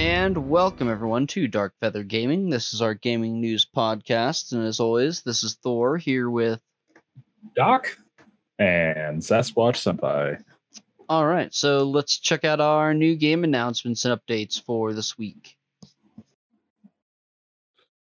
And welcome everyone to Dark Feather Gaming. This is our gaming news podcast, and as always, this is Thor here with Doc. and Sasquatch Senpai. All right, so let's check out our new game announcements and updates for this week.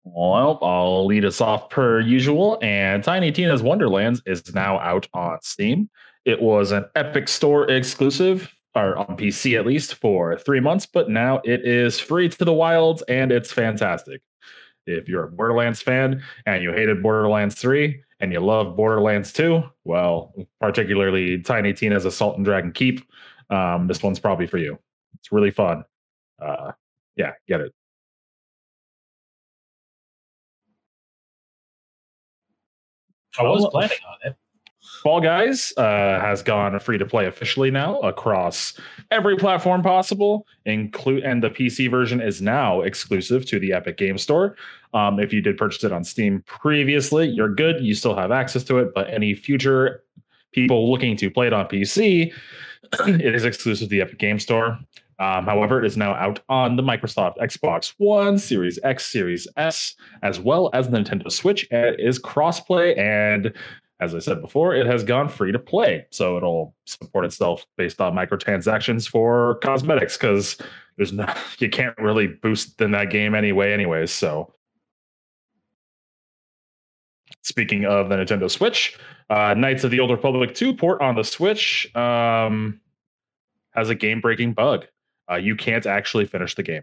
Well, I'll lead us off per usual. And Tiny Tina's Wonderlands is now out on Steam. It was an Epic Store exclusive, or on PC at least, for three months, but now it is free to the wilds and it's fantastic. If you're a Borderlands fan and you hated Borderlands 3 and you love Borderlands 2, well, particularly Tiny Tina's Assault on Dragon Keep, um, this one's probably for you. It's really fun. Uh, yeah, get it. I was planning on it. Fall Guys uh, has gone free to play officially now across every platform possible, include and the PC version is now exclusive to the Epic Game Store. Um, if you did purchase it on Steam previously, you're good. You still have access to it, but any future people looking to play it on PC, it is exclusive to the Epic Game Store. Um, however, it is now out on the Microsoft Xbox One, Series X, Series S, as well as the Nintendo Switch. And it is crossplay and as I said before, it has gone free to play. So it'll support itself based on microtransactions for cosmetics because there's no you can't really boost in that game anyway, anyways. So speaking of the Nintendo Switch, uh, Knights of the Old Republic 2 port on the Switch um, has a game breaking bug. Uh, you can't actually finish the game.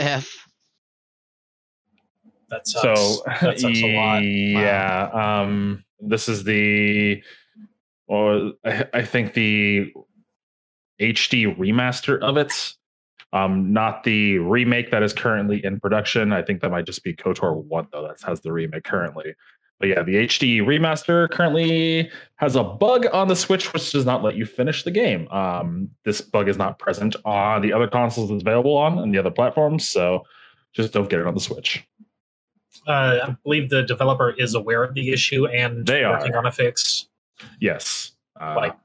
F. That sucks. So that sucks a lot. yeah, um, this is the, or I, I think the HD remaster of it. Um, not the remake that is currently in production. I think that might just be KOTOR one though. That has the remake currently. But yeah, the HD remaster currently has a bug on the Switch which does not let you finish the game. Um, this bug is not present on the other consoles it's available on and the other platforms, so just don't get it on the Switch. Uh, I believe the developer is aware of the issue and They working are. on a fix. Yes. Uh, Like-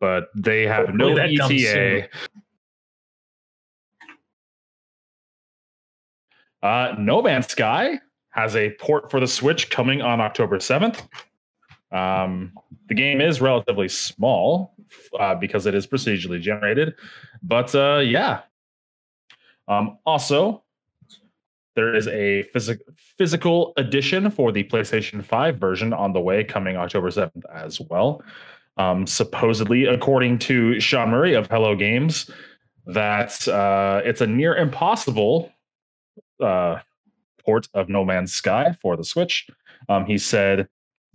but they have no ETA. Uh, no Man's Sky has a port for the Switch coming on October 7th. Um, the game is relatively small uh, because it is procedurally generated, but uh, yeah. Um, also, there is a physic- physical edition for the PlayStation 5 version on the way coming October 7th as well. Um, supposedly, according to Sean Murray of Hello Games, that uh, it's a near impossible uh, port of No Man's Sky for the Switch. Um, he said,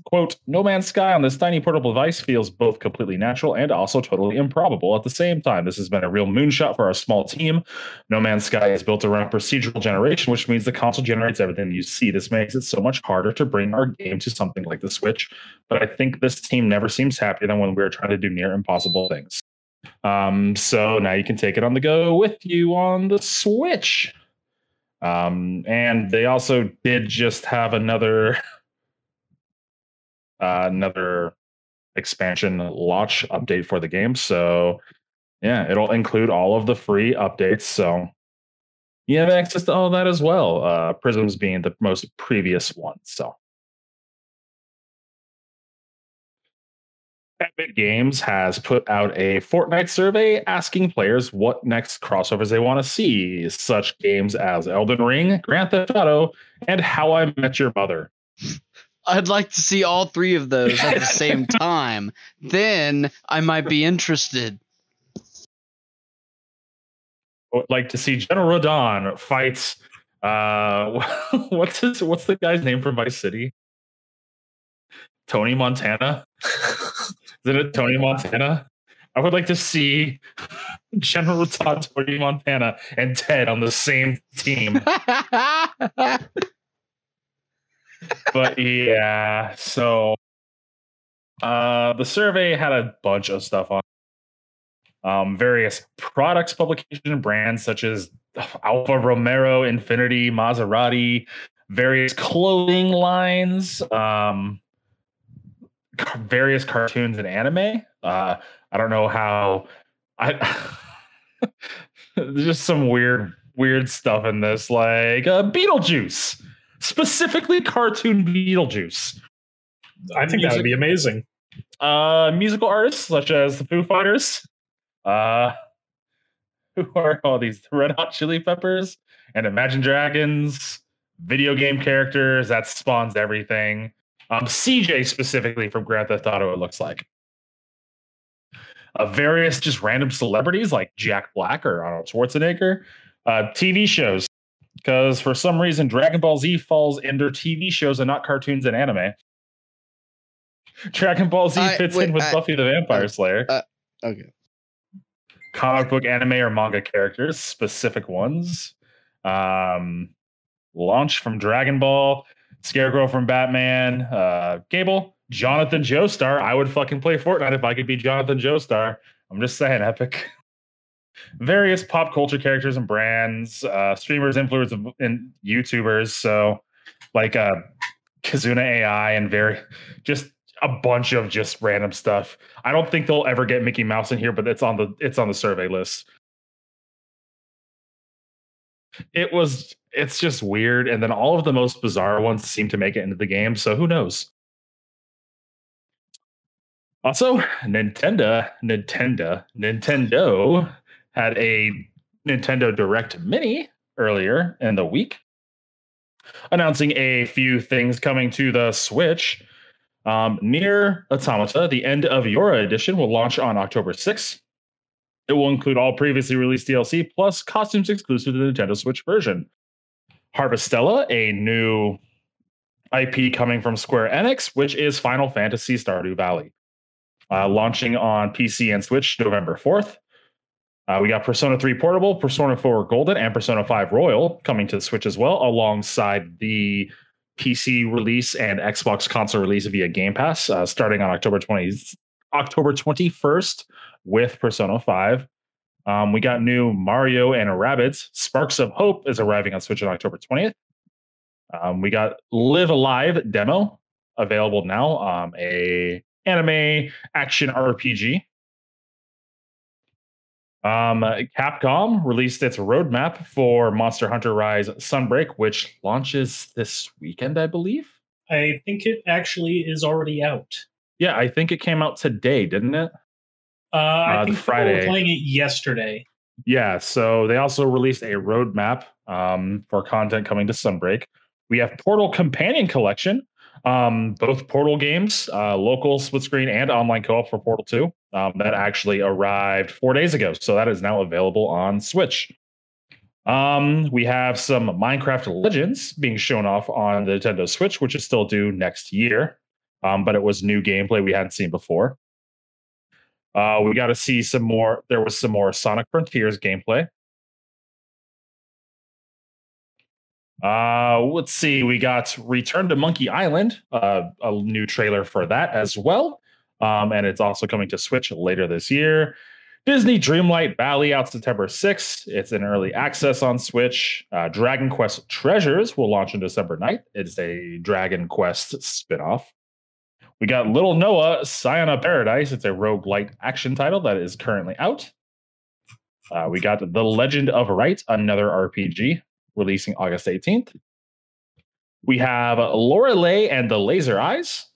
quote, No Man's Sky on this tiny portable device feels both completely natural and also totally improbable at the same time. This has been a real moonshot for our small team. No Man's Sky is built around procedural generation, which means the console generates everything you see. This makes it so much harder to bring our game to something like the Switch. But I think this team never seems happier than when we're trying to do near impossible things. Um, so now you can take it on the go with you on the Switch. Um, and they also did just have another uh, another expansion launch update for the game. So yeah, it'll include all of the free updates. So you have access to all that as well. Uh, Prisms being the most previous one. So Epic Games has put out a Fortnite survey asking players what next crossovers they want to see, such games as Elden Ring, Grand Theft Auto, and How I Met Your Mother. I'd like to see all three of those at the same time. Then I might be interested. I would like to see General Radahn fights. Uh, what's his? What's the guy's name from Vice City? Tony Montana. Isn't it Tony Montana? I would like to see General Todd, Tony Montana, and Ted on the same team. But yeah, so uh, the survey had a bunch of stuff on um, various products, publication brands such as Alfa Romeo, Infiniti, Maserati, various clothing lines, um, various cartoons and anime. Uh, I don't know how I there's just some weird, weird stuff in this, like uh, Beetlejuice, specifically cartoon Beetlejuice. I think that would be amazing. Uh, musical artists such as the Foo Fighters, uh, who are all these Red Hot Chili Peppers and Imagine Dragons, video game characters that spawns everything. Um, CJ specifically from Grand Theft Auto, it looks like. Uh, various just random celebrities like Jack Black or Arnold Schwarzenegger, uh, TV shows, because for some reason Dragon Ball Z falls under TV shows and not cartoons and anime. Dragon Ball Z I- fits wait, in with I- Buffy the Vampire uh, Slayer. uh, Okay. Comic book, anime, or manga characters, specific ones. Um, launch from Dragon Ball, Scarecrow from Batman, uh, Gable, Jonathan Joestar. I would fucking play Fortnite if I could be Jonathan Joestar. I'm just saying, epic. Various pop culture characters and brands, uh, streamers, influencers, and YouTubers. So, like uh, Kizuna AI and very just a bunch of just random stuff. I don't think they'll ever get Mickey Mouse in here, but it's on the it's on the survey list. It was it's just weird, and then all of the most bizarre ones seem to make it into the game. So who knows? Also, Nintendo, Nintendo, Nintendo had a Nintendo Direct Mini earlier in the week, announcing a few things coming to the Switch. Um, NieR Automata, the End of YoRHa edition, will launch on October 6th. It will include all previously released DLC plus costumes exclusive to the Nintendo Switch version. Harvestella, a new IP coming from Square Enix, which is Final Fantasy Stardew Valley, uh, launching on PC and Switch November 4th. Uh, we got Persona 3 Portable, Persona 4 Golden, and Persona 5 Royal coming to the Switch as well, alongside the PC release and Xbox console release via Game Pass, uh, starting on October 20, October 21st with Persona 5. Um, we got new Mario and Rabbids. Sparks of Hope is arriving on Switch on October 20th. Um, we got Live A Live demo available now. Um, a anime action RPG. Um, Capcom released its roadmap for Monster Hunter Rise Sunbreak, which launches this weekend, I believe. I think it actually is already out. Yeah, I think it came out today, didn't it? Uh, I Uh, think Friday. playing it yesterday. Yeah, so they also released a roadmap um, for content coming to Sunbreak. We have Portal Companion Collection, um, both Portal games, uh, local split screen and online co op for Portal 2. Um, that actually arrived four days ago. So that is now available on Switch. Um, we have some Minecraft Legends being shown off on the Nintendo Switch, which is still due next year. Um, but it was new gameplay we hadn't seen before. Uh, we got to see some more. There was some more Sonic Frontiers gameplay. Uh, let's see. We got Return to Monkey Island, uh, a new trailer for that as well. Um, and it's also coming to Switch later this year. Disney Dreamlight Valley out September 6th. It's in early access on Switch. Uh, Dragon Quest Treasures will launch on December 9th. It's a Dragon Quest spinoff. We got Little Noah, of Paradise. It's a roguelite action title that is currently out. Uh, we got The Legend of Right, another RPG, releasing August 18th. We have Lorelei and the Laser Eyes,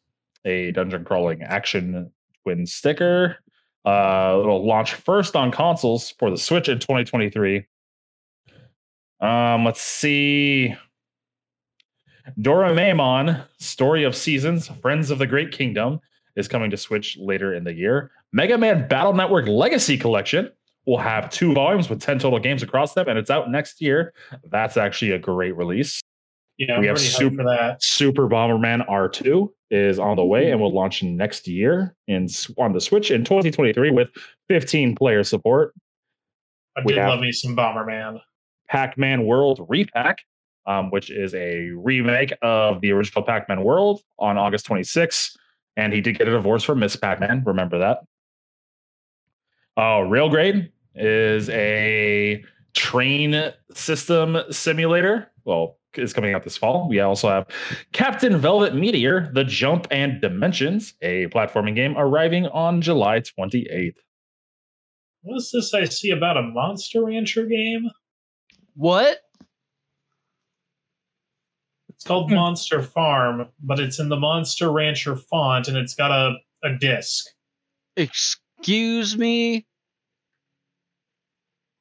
a dungeon crawling action twin sticker. Uh, it'll launch first on consoles for the Switch in 2023. Um, let's see. Doraemon, Story of Seasons, Friends of the Great Kingdom is coming to Switch later in the year. Mega Man Battle Network Legacy Collection will have two volumes with 10 total games across them, and it's out next year. That's actually a great release. Yeah, We I'm have super- for that. Super Bomberman R2 is on the way and will launch next year in on the Switch in 2023 with 15 player support. I we did love me some Bomberman. Pac-Man World Repack, um, which is a remake of the original Pac-Man World on August 26th. And he did get a divorce from Miss Pac-Man. Remember that. Uh, Railgrade is a train system simulator. Well, is coming out this fall. We also have Captain Velvet Meteor, The Jump and Dimensions, a platforming game arriving on July 28th. What's this I see about a Monster Rancher game? What? It's called Hmm. Monster Farm, but it's in the Monster Rancher font and it's got a, a disc. Excuse me?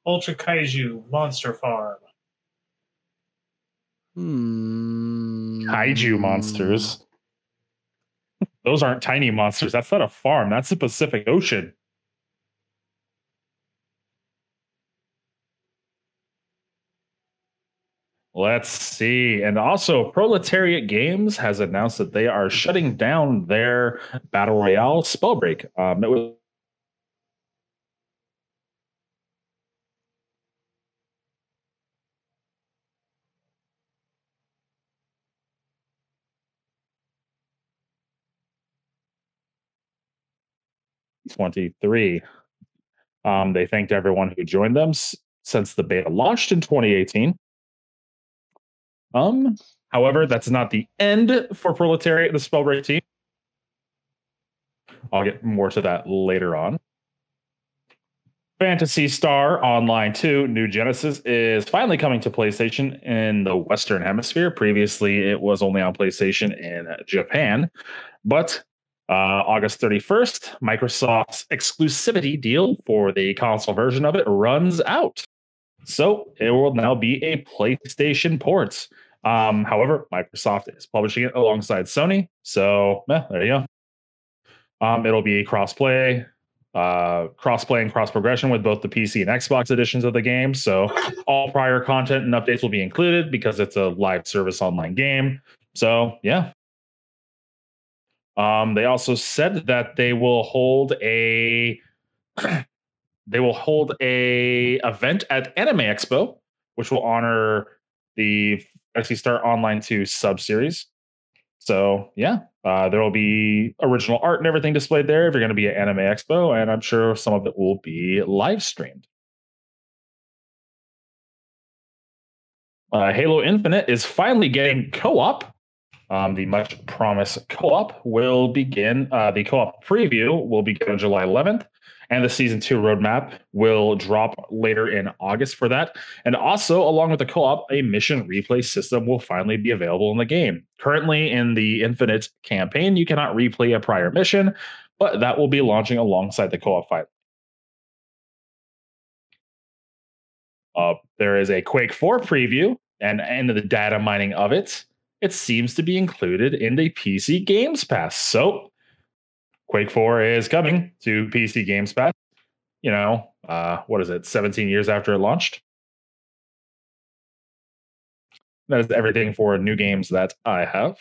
Ultra Kaiju Monster Farm. Hmm. Kaiju monsters. Those aren't tiny monsters. That's not a farm. That's the Pacific Ocean. Let's see. And also, Proletariat Games has announced that they are shutting down their Battle Royale Spellbreak. Um, it was Twenty-three. Um, they thanked everyone who joined them s- since the beta launched in 2018. Um, however, that's not the end for Proletariat, the Spellbreak team. I'll get more to that later on. Phantasy Star Online 2 New Genesis is finally coming to PlayStation in the Western Hemisphere. Previously, it was only on PlayStation in Japan. But uh, August 31st, Microsoft's exclusivity deal for the console version of it runs out. So it will now be a PlayStation port. Um, however, Microsoft is publishing it alongside Sony. So eh, there you go. Um, it'll be cross-play, uh, cross-play and cross-progression with both the PC and Xbox editions of the game. So all prior content and updates will be included because it's a live service online game. So yeah. Um, they also said that they will hold a they will hold a event at Anime Expo, which will honor the Phantasy Star Online 2 sub series. So yeah, uh, there will be original art and everything displayed there if you're going to be at Anime Expo, and I'm sure some of it will be live streamed. Uh, Halo Infinite is finally getting co-op. Um, the much promised co-op will begin. Uh, the co-op preview will begin on July 11th, and the season two roadmap will drop later in August for that. And also, along with the co-op, a mission replay system will finally be available in the game. Currently, in the Infinite campaign, you cannot replay a prior mission, but that will be launching alongside the co-op fight. Uh, there is a Quake 4 preview and, and the data mining of it. It seems to be included in the PC Games Pass. So, Quake 4 is coming to PC Games Pass. You know, uh, what is it, 17 years after it launched? That is everything for new games that I have.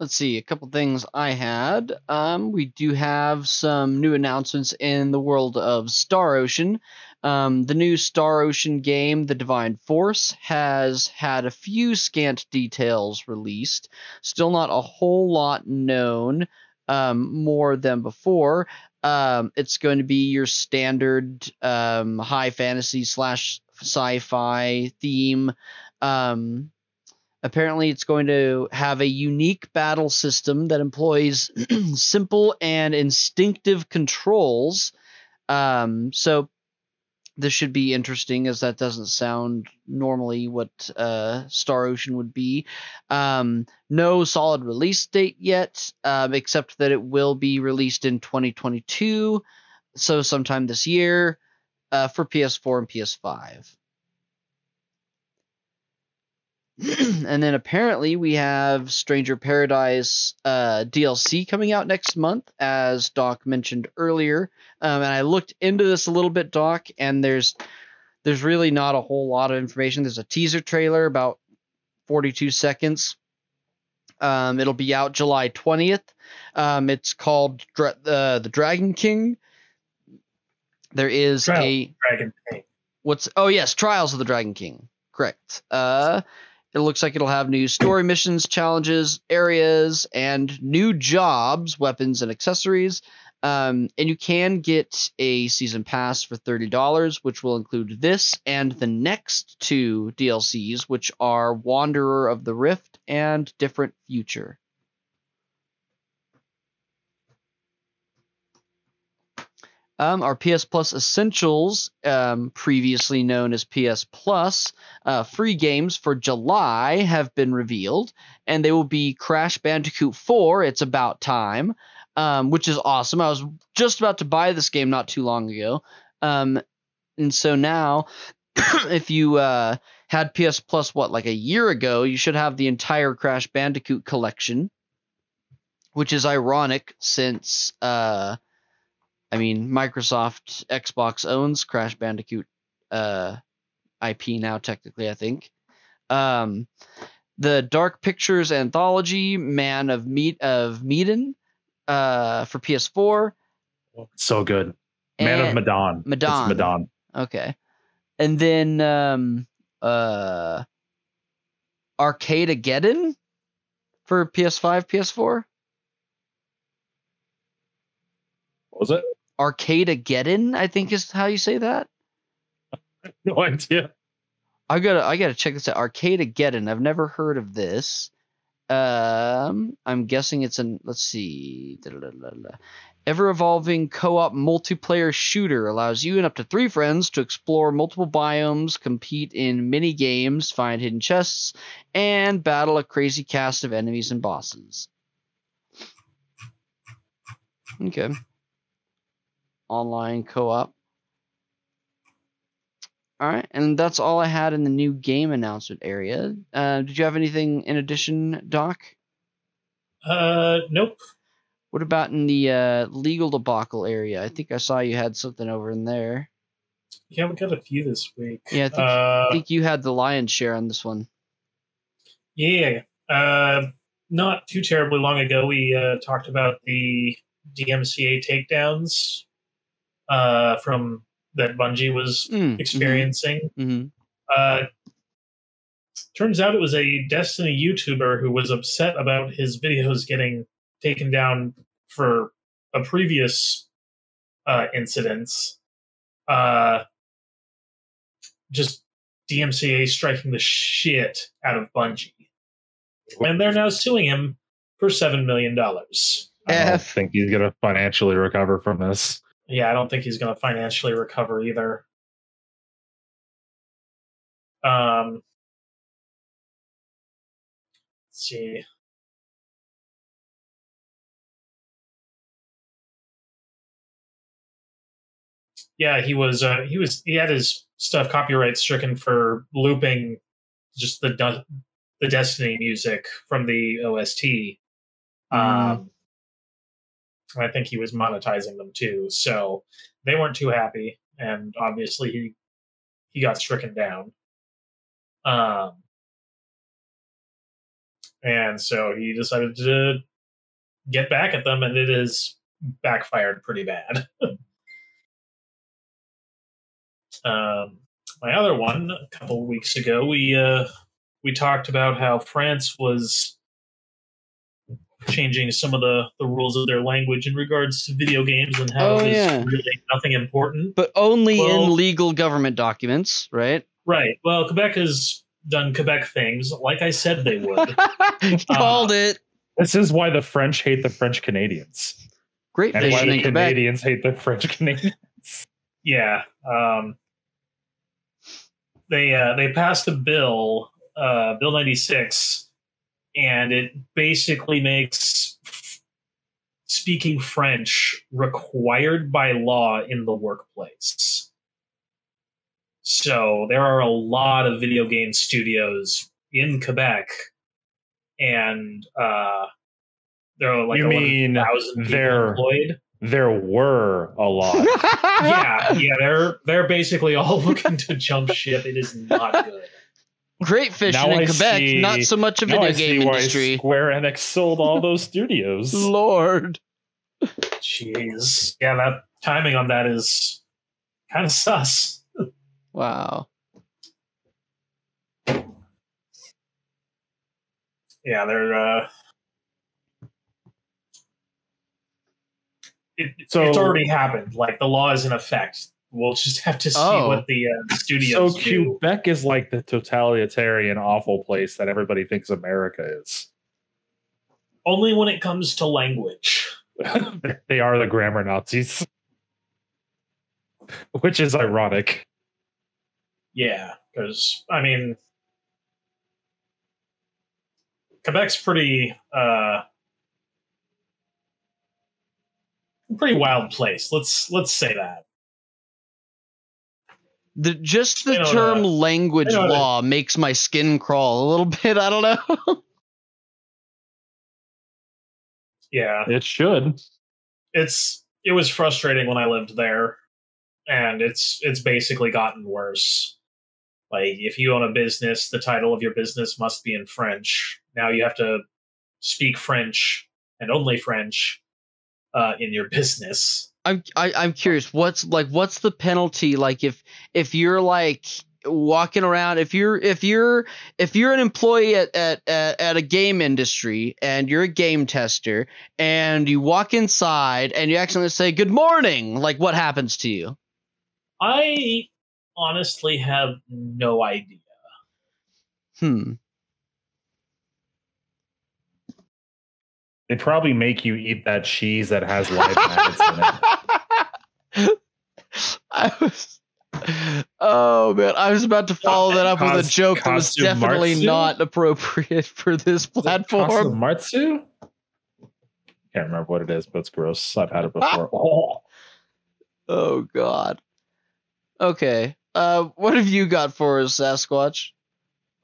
Let's see, a couple things I had. Um, we do have some new announcements in the world of Star Ocean. Um, the new Star Ocean game, The Divine Force, has had a few scant details released. Still not a whole lot known, um, more than before. Um, it's going to be your standard um, high fantasy slash sci-fi theme. Um, apparently, it's going to have a unique battle system that employs simple and instinctive controls. Um, so this should be interesting, as that doesn't sound normally what uh, Star Ocean would be. Um, no solid release date yet, um, except that it will be released in 2022, so sometime this year uh, for PS4 and PS5. and then apparently we have Stranger Paradise uh, DLC coming out next month, as Doc mentioned earlier. Um, and I looked into this a little bit, Doc, and there's there's really not a whole lot of information. There's a teaser trailer about 42 seconds. Um, it'll be out July 20th. Um, it's called Dra- uh, the Dragon King. There is Trial. a Dragon King. what's oh yes trials of the dragon king correct uh it looks like it'll have new story missions challenges areas and new jobs weapons and accessories. Um, and you can get a season pass for $30 which will include this and the next two dlcs which are wanderer of the rift and different future Um, our PS Plus Essentials, um, previously known as PS Plus, uh, free games for July have been revealed, and they will be Crash Bandicoot 4. It's about time, um, which is awesome. I was just about to buy this game not too long ago, um, and so now, if you uh, had PS Plus, what like a year ago, you should have the entire Crash Bandicoot collection, which is ironic since. Uh, I mean, Microsoft Xbox owns Crash Bandicoot uh, IP now, technically, I think. Um, the Dark Pictures anthology, Man of Meat of Medan, uh, for PS4. So good. Man of and- Medan. Medan. It's Medan. Okay, and then um, uh, Arcadegeddon for PS5, PS4. What was it? Arcadegeddon, I think is how you say that. No idea. I gotta I gotta check this out. Arcadegeddon. I've never heard of this. Um, I'm guessing it's an let's see. Ever evolving co-op multiplayer shooter allows you and up to three friends to explore multiple biomes, compete in mini games, find hidden chests, and battle a crazy cast of enemies and bosses. Okay. Online co-op. All right, and that's all I had in the new game announcement area. Uh, did you have anything in addition, Doc? Uh, nope. What about in the uh, legal debacle area? I think I saw you had something over in there. Yeah, we got a few this week. Yeah, I think, uh, I think you had the lion's share on this one. Yeah. Uh, not too terribly long ago, we uh, talked about the DMCA takedowns uh, from that Bungie was Mm, experiencing. mhm. Uh, turns out it was a Destiny YouTuber who was upset about his videos getting taken down for a previous uh, incidents. Uh, just DMCA striking the shit out of Bungie. And they're now suing him for $7 million. I don't think he's gonna financially recover from this. Yeah, I don't think he's going to financially recover either. Um, see. Yeah, he was. Uh, he was. He had his stuff copyright stricken for looping just the the Destiny music from the OST. Um, I think he was monetizing them too, so they weren't too happy, and obviously he he got stricken down. Um, and so he decided to get back at them, and it has backfired pretty bad. um, my other one, a couple weeks ago, we uh, we talked about how France was changing some of the, the rules of their language in regards to video games and how Oh, it was yeah. really nothing important. But only Well- in legal government documents, right? Right. Well, Quebec has done Quebec things, like I said they would. Called it. This is why the French hate the French Canadians, Great and why the in Quebec. Canadians hate the French Canadians. yeah. Um, they uh, they passed a bill, uh, Bill ninety six, and it basically makes speaking French required by law in the workplace. So there are a lot of video game studios in Quebec, and uh, there are like You mean 11,000 people employed. There were a lot. yeah, yeah, they're they're basically all looking to jump ship. It is not good. Great fishing Now in I Quebec, see- not so much a Now video I game see why industry. Square Enix sold all those studios. Lord. Jeez, yeah, that timing on that is kind of sus. Wow. Yeah, they're. uh it, So- it's already happened. Like the law is in effect. We'll just have to see Oh. what the uh, So do. Quebec is like the totalitarian, awful place that everybody thinks America is. Only when it comes to language. they are the grammar Nazis. which is ironic. Yeah, because I mean, Quebec's pretty uh pretty wild place. Let's let's say that. The just the term uh, language they don't, law makes my skin crawl a little bit. I don't know. Yeah, It should. it's it was frustrating when I lived there, and it's it's basically gotten worse. Like if you own a business, the title of your business must be in French. Now you have to speak French and only French uh, in your business. I'm I, I'm curious. What's like what's the penalty like if if you're like walking around if you're if you're if you're an employee at, at, at, at a game industry and you're a game tester and you walk inside and you accidentally say good morning like what happens to you I honestly have no idea. hmm They probably make you eat that cheese that has live maggots in it. I was oh man i was about to follow that up with a joke that was definitely not appropriate for this platform Matsu? Can't remember what it is, but it's gross. I've had it before. oh. Oh God. Okay. Uh, what have you got for us, Sasquatch?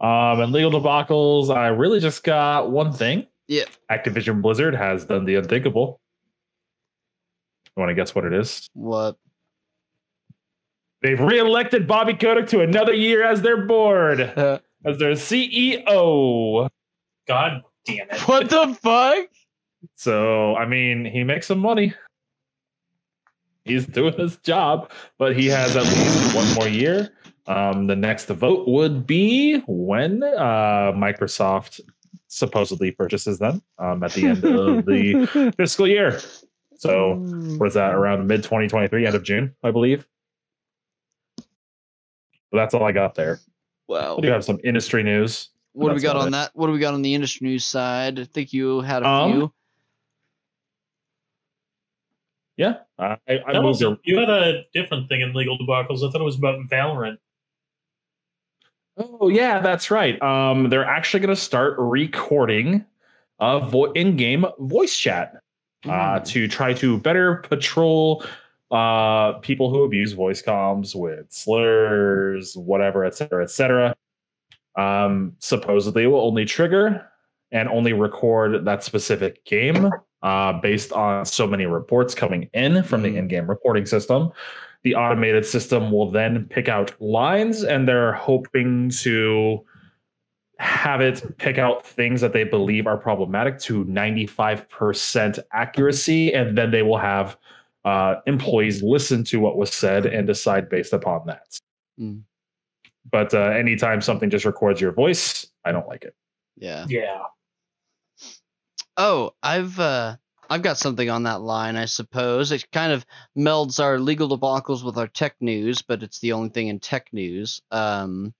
Um, and legal debacles, I really just got one thing. Yeah. Activision Blizzard has done the unthinkable. You want to guess what it is? What? They've reelected Bobby Kotick to another year as their board, Uh, as their CEO. God damn it. what the fuck? So, I mean, he makes some money. He's doing his job, but he has at least one more year. Um, the next vote would be when uh, Microsoft supposedly purchases them um, at the end of the fiscal year. So, what is that? Around mid 2023, end of June, I believe. But that's all I got there. wow. We do have some industry news. What do we got on it. that? What do we got on the industry news side? I think you had a Um, few. Yeah, I, I moved. was, a- you had a different thing in legal debacles. I thought it was about Valorant. Oh yeah, that's right. Um, they're actually going to start recording uh vo- in-game voice chat uh, Hmm. to try to better patrol uh people who abuse voice comms with slurs, whatever, etc., cetera, et cetera. Um, supposedly, will only trigger and only record that specific game uh, based on so many reports coming in from the Mhm. in-game reporting system. The automated system will then pick out lines, and they're hoping to have it pick out things that they believe are problematic to 95% accuracy, and then they will have uh, employees listen to what was said and decide based upon that. Mm. But uh, anytime something just records your voice, I don't like it. Yeah. Yeah. Oh, I've uh I've got something on that line, I suppose. It kind of melds our legal debacles with our tech news, but it's the only thing in tech news. Um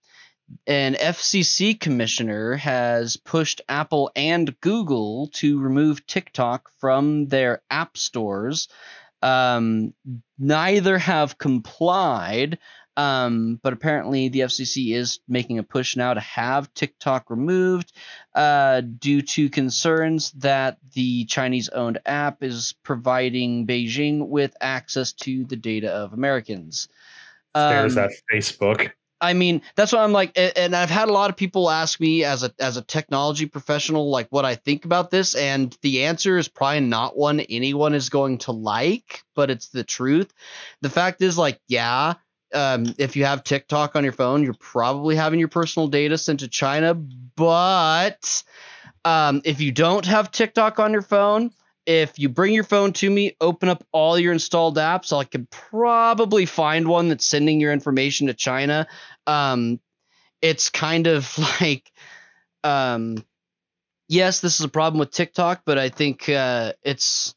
an FCC commissioner has pushed Apple and Google to remove TikTok from their app stores. Um, neither have complied, um, but apparently the FCC is making a push now to have TikTok removed uh, due to concerns that the Chinese owned app is providing Beijing with access to the data of Americans. There's Um, that Facebook. I mean, that's what I'm like, and I've had a lot of people ask me as a as a technology professional, like what I think about this, and the answer is probably not one anyone is going to like, but it's the truth. The fact is, like, yeah, um, if you have TikTok on your phone, you're probably having your personal data sent to China, but um, if you don't have TikTok on your phone, if you bring your phone to me, open up all your installed apps, I could probably find one that's sending your information to China. Um, it's kind of like, um, yes, this is a problem with TikTok, but I think uh, it's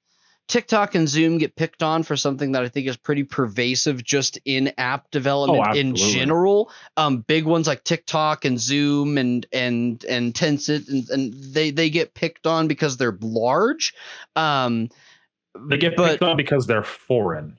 TikTok and Zoom get picked on for something that I think is pretty pervasive just in app development in general. Um, big ones like TikTok and Zoom and and and Tencent and, and they they get picked on because they're large. Um, They get but picked on because they're foreign.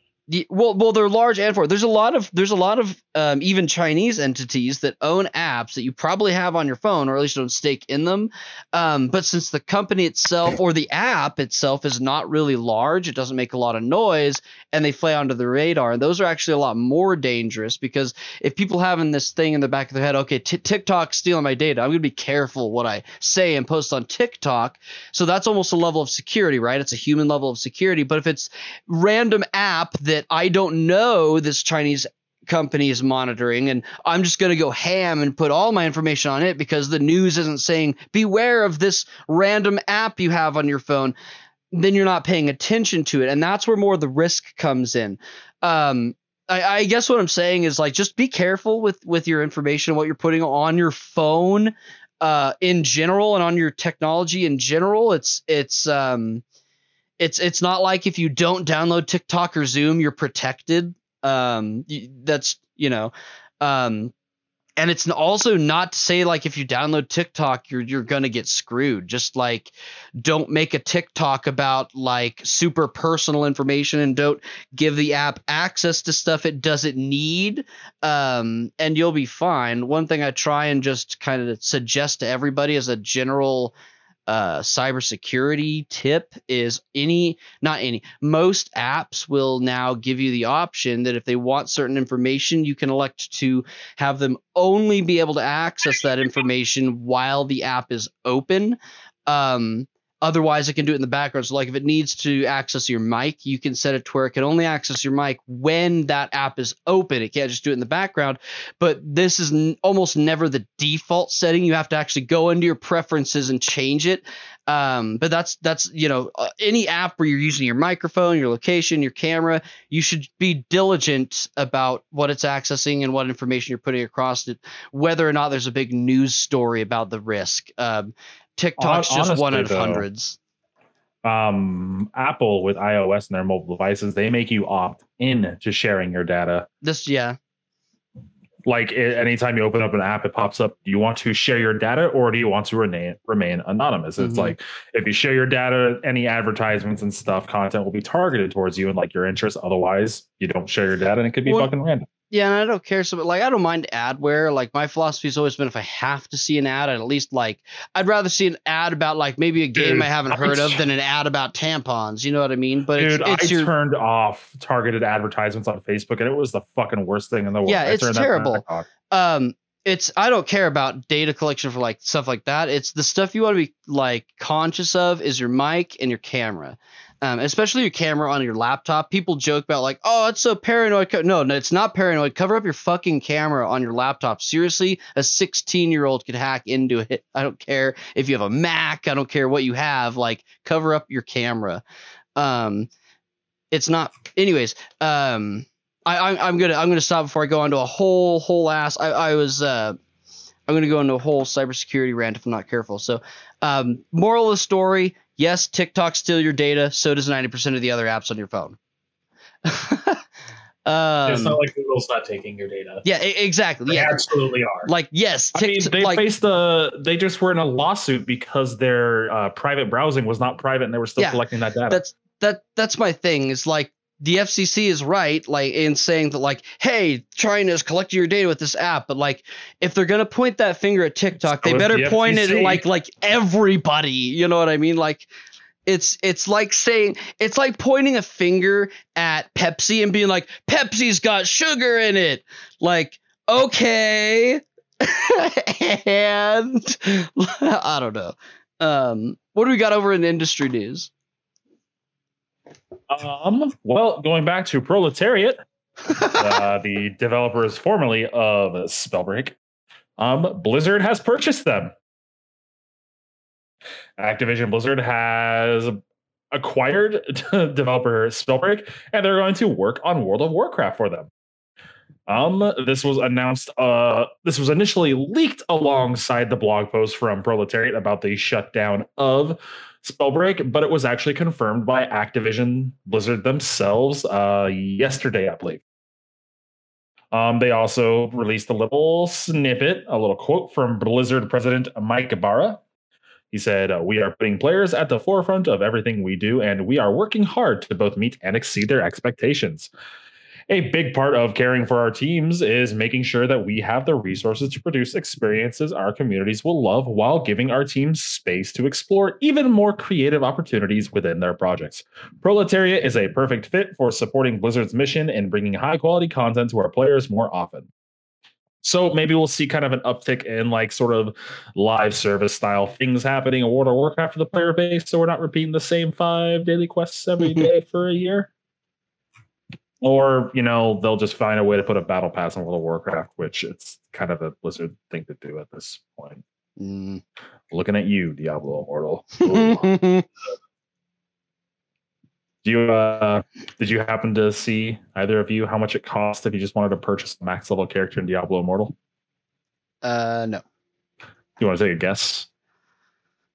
Well, well, they're large and for there's a lot of there's a lot of um, even Chinese entities that own apps that you probably have on your phone, or at least don't stake in them. Um, but since the company itself or the app itself is not really large, it doesn't make a lot of noise, and they fly under the radar. And those are actually a lot more dangerous because if people having this thing in the back of their head, okay, t- stealing my data, I'm gonna be careful what I say and post on TikTok. So that's almost a level of security, right? It's a human level of security. But if it's random app that that I don't know this Chinese company is monitoring and I'm just going to go ham and put all my information on it because the news isn't saying beware of this random app you have on your phone. Then you're not paying attention to it and that's where more of the risk comes in. Um, I, I, guess what I'm saying is like just be careful with with your information what you're putting on your phone uh, in general and on your technology in general. It's it's um, it's it's not like if you don't download TikTok or Zoom, you're protected. Um, that's you know, um, and it's also not to say like if you download TikTok, you're you're gonna get screwed. Just like don't make a TikTok about like super personal information and don't give the app access to stuff it doesn't need. Um, and you'll be fine. One thing I try and just kind of suggest to everybody as a general uh, cybersecurity tip is any, not any, most apps will now give you the option that if they want certain information, you can elect to have them only be able to access that information while the app is open. Um, Otherwise, it can do it in the background. So, like if it needs to access your mic, you can set it to where it can only access your mic when that app is open. It can't just do it in the background. But this is n- almost never the default setting. You have to actually go into your preferences and change it. Um, but that's that's you know uh, any app where you're using your microphone, your location, your camera, you should be diligent about what it's accessing and what information you're putting across it, whether or not there's a big news story about the risk. Um, TikTok's Honestly, just one of though, hundreds. Um, Apple with iOS and their mobile devices, they make you opt in to sharing your data. This, yeah. Like anytime you open up an app, it pops up. Do you want to share your data or do you want to remain remain anonymous? Mm-hmm. It's like if you share your data, any advertisements and stuff, content will be targeted towards you and like your interests. Otherwise, you don't share your data and it could be well, fucking random. Yeah, and I don't care so like I don't mind adware. Like my philosophy's always been if I have to see an ad, I'd at least like I'd rather see an ad about like maybe a game dude, I haven't heard I, of than an ad about tampons. You know what I mean? But dude, it's, it's I your, turned off targeted advertisements on Facebook, and it was the fucking worst thing in the world. Yeah, it's terrible. Um, it's I don't care about data collection for like stuff like that. It's the stuff you want to be like conscious of is your mic and your camera um, especially your camera on your laptop. People joke about like, oh, it's so paranoid. No, no, it's not paranoid. Cover up your fucking camera on your laptop. Seriously, a 16 year old could hack into it. I don't care if you have a Mac. I don't care what you have. Like, cover up your camera. Um, it's not. Anyways, um, I, I'm gonna I'm gonna stop before I go on to a whole whole ass. I I was uh. I'm going to go into a whole cybersecurity rant if I'm not careful. So, um, moral of the story yes, TikTok steal your data. So does 90% of the other apps on your phone. um, it's not like Google's not taking your data. Yeah, exactly. They yeah, absolutely are. Like, yes, I mean, they like, faced the. They just were in a lawsuit because their uh, private browsing was not private, and they were still yeah, collecting that data. That's that. That's my thing. Is like the FCC is right, like in saying that, like, hey, China is collecting your data with this app, but like, if they're gonna point that finger at TikTok, they better the point it at like like everybody. You know what I mean? Like, it's it's like saying it's like pointing a finger at Pepsi and being like, Pepsi's got sugar in it. Like, okay, and I don't know. Um, what do we got over in industry news? Um, well, going back to Proletariat, uh, the developers formerly of Spellbreak, um, Blizzard has purchased them. Activision Blizzard has acquired developer Spellbreak, and they're going to work on World of Warcraft for them. Um, this was announced. Uh, this was initially leaked alongside the blog post from Proletariat about the shutdown of Spellbreak, but it was actually confirmed by Activision Blizzard themselves uh, yesterday, I believe. Um, they also released a little snippet, a little quote from Blizzard president Mike Ybarra. He said, uh, We are putting players at the forefront of everything we do, and we are working hard to both meet and exceed their expectations. A big part of caring for our teams is making sure that we have the resources to produce experiences our communities will love while giving our teams space to explore even more creative opportunities within their projects. Proletariat is a perfect fit for supporting Blizzard's mission and bringing high quality content to our players more often. So maybe we'll see kind of an uptick in like sort of live service style things happening in World of Warcraft for the player base. So we're not repeating the same five daily quests every day for a year. Or, you know, they'll just find a way to put a battle pass on World of Warcraft, which it's kind of a Blizzard thing to do at this point. Mm. Looking at you, Diablo Immortal. Do you uh did you happen to see either of you how much it cost if you just wanted to purchase a max level character in Diablo Immortal? uh, no. You want to take a guess?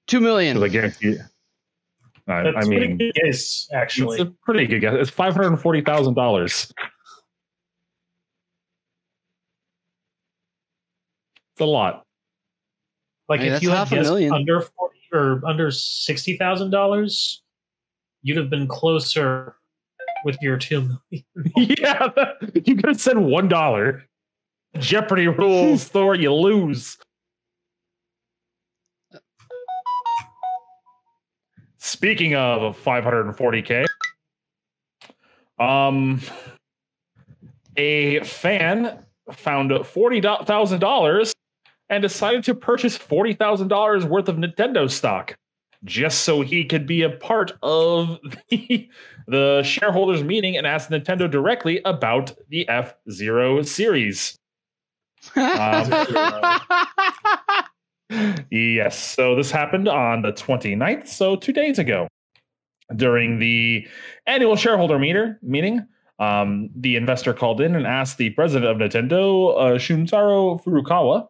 Two million. I guarantee. I, That's I pretty mean, good guess, actually. it's a pretty good guess. It's five hundred and forty thousand dollars. It's a lot. Like I mean, if you had guessed under forty or under sixty thousand dollars, you'd have been closer with your two million. yeah, you could have said one dollar. Jeopardy rules, Thor, you lose. Speaking of 540k, um, a fan found forty thousand dollars and decided to purchase forty thousand dollars worth of Nintendo stock just so he could be a part of the, the shareholders meeting and ask Nintendo directly about the F Zero series. Um, yes, so this happened on the 29th, so two days ago. During the annual shareholder meter, meeting, um, the investor called in and asked the president of Nintendo, uh, Shuntaro Furukawa,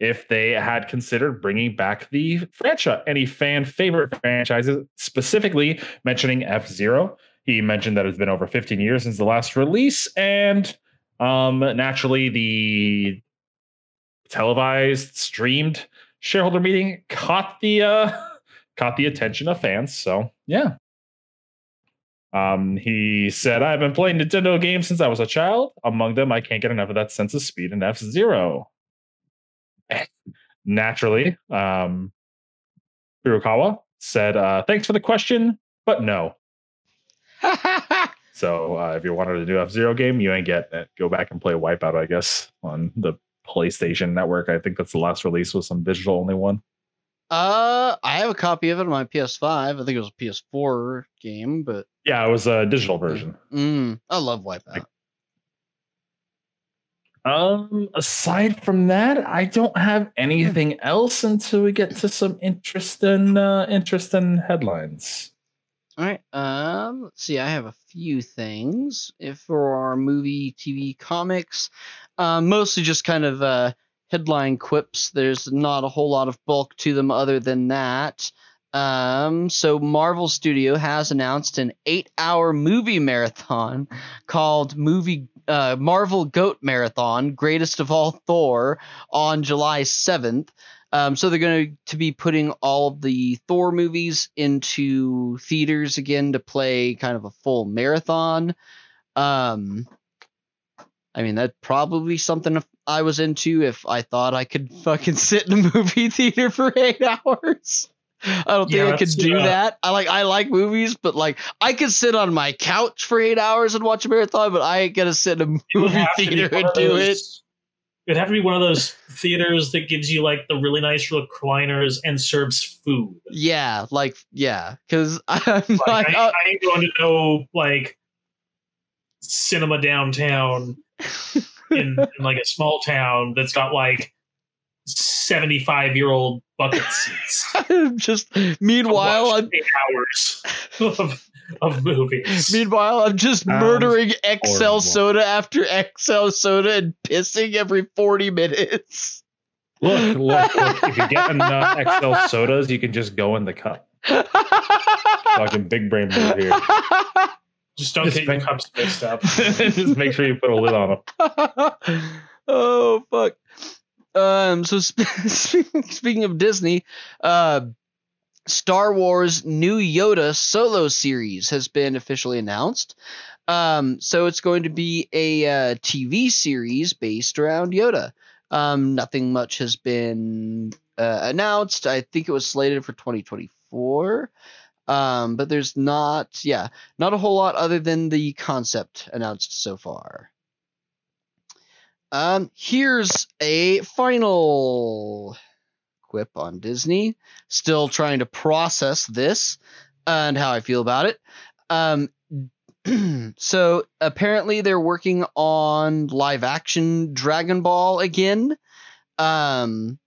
if they had considered bringing back the franchise, any fan favorite franchises, specifically mentioning F Zero. He mentioned that it's been over 15 years since the last release, and um, naturally, the televised, streamed shareholder meeting caught the uh, caught the attention of fans. So yeah. Um, he said, I've been playing Nintendo games since I was a child. Among them, I can't get enough of that sense of speed in F Zero. Naturally, um, Furukawa said, uh, Thanks for the question, but no. So uh, if you wanted a new F Zero game, you ain't getting it. Go back and play Wipeout, I guess, on the PlayStation Network. I think that's the last release was some digital only one. uh, I have a copy of it on my PS5. I think it was a PS4 game, but Yeah, it was a digital version. mm, I love Wipeout. Um, aside from that, I don't have anything else until we get to some interesting, uh, interesting headlines. All right. Um, let's see. I have a few things. If for our movie, TV, comics, um, mostly just kind of uh, headline quips. There's not a whole lot of bulk to them other than that. Um, so Marvel Studio has announced an eight-hour movie marathon called "Movie uh, Marvel Goat Marathon: Greatest of All Thor" on July 7th. Um, so they're going to be putting all of the Thor movies into theaters again to play kind of a full marathon. Um, I mean, that'd probably be something I was into if I thought I could fucking sit in a movie theater for eight hours. I don't think Yeah, I could do uh, that. I like I like movies, but like I could sit on my couch for eight hours and watch a marathon, but I ain't gonna sit in a movie theater and do it. It'd have to be one of those theaters that gives you like the really nice recliners and serves food. Yeah, like yeah, because I'm Like, like, I, uh, I ain't going to no like cinema downtown in, in like a small town that's got like 75 year old bucket seats. just meanwhile I'm eight hours of, of movies. meanwhile I'm just Sounds murdering XL soda after XL soda and pissing every 40 minutes. Look, look, look! If you get enough XL sodas, you can just go in the cup. Fucking big brain move here. Just don't Just get your cups mixed up. just make sure you put a lid on them. oh fuck. Um. So sp- speaking of Disney, uh, Star Wars New Yoda solo series has been officially announced. Um, so it's going to be a uh, TV series based around Yoda. Um, nothing much has been uh, announced. I think it was slated for 2024. Um, but there's not, yeah, not a whole lot other than the concept announced so far. Um, here's a final quip on Disney. Still trying to process this and how I feel about it. Um, so apparently they're working on live action Dragon Ball again. Um,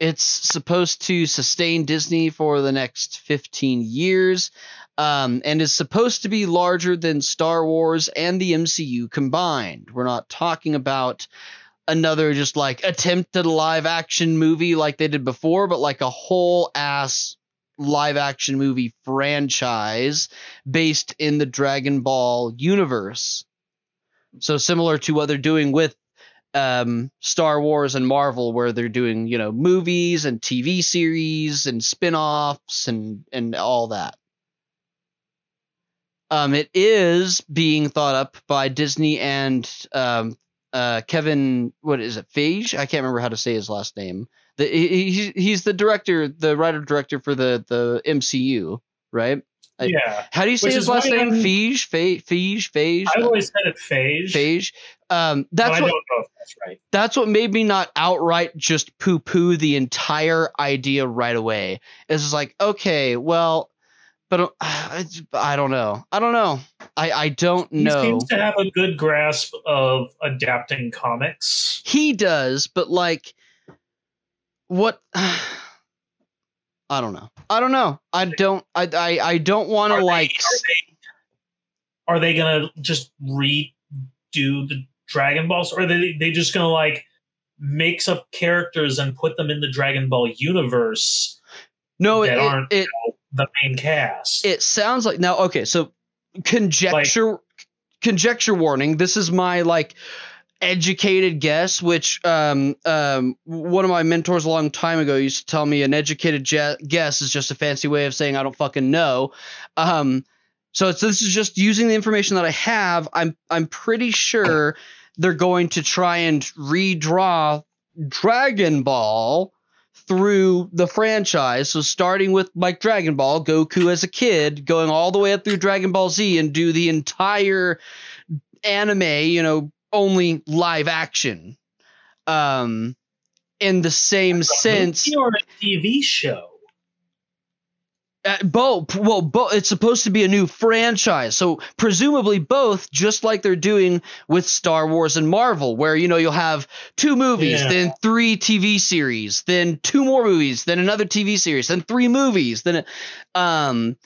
it's supposed to sustain Disney for the next 15 years um, and is supposed to be larger than Star Wars and the MCU combined. We're not talking about another just like attempt at a live action movie like they did before, but like a whole ass live action movie franchise based in the Dragon Ball universe. So similar to what they're doing with um, Star Wars and Marvel, where they're doing you know movies and TV series and spin-offs and and all that. Um, it is being thought up by Disney and um, uh, Kevin. What is it? Feige? I can't remember how to say his last name. The, he, he's the director, the writer director for the the MCU, right? I- yeah. How do you say Which his last name? Feige, Fe- Feige, Feige, I've always said it phage. Feige. Um, that's I what don't know if that's right. that's what made me not outright just poo poo the entire idea right away. It's just like, okay, well, but uh, I don't know. I don't know. I, I don't He know. seems to have a good grasp of adapting comics. He does, but like, what? I don't know. I don't know. I don't. I I, I don't want to like. are they, are they gonna just redo the Dragon Balls, or are they they just gonna like mix up characters and put them in the Dragon Ball universe, No, it that it, aren't- it the main cast? it sounds like now okay so conjecture conjecture warning this is my like educated guess which um um one of my mentors a long time ago used to tell me an educated je- guess is just a fancy way of saying i don't fucking know um so this is just using the information that i have i'm i'm pretty sure they're going to try and redraw dragon ball through the franchise. So starting with like Dragon Ball, Goku as a kid, going all the way up through Dragon Ball Z and do the entire anime, you know, only live action. Um in the same sense, or a TV show. uh, both well both it's supposed to be a new franchise so presumably both just like they're doing with star wars and marvel where you know you'll have two movies Yeah. then three tv series then two more movies then another tv series then three movies then um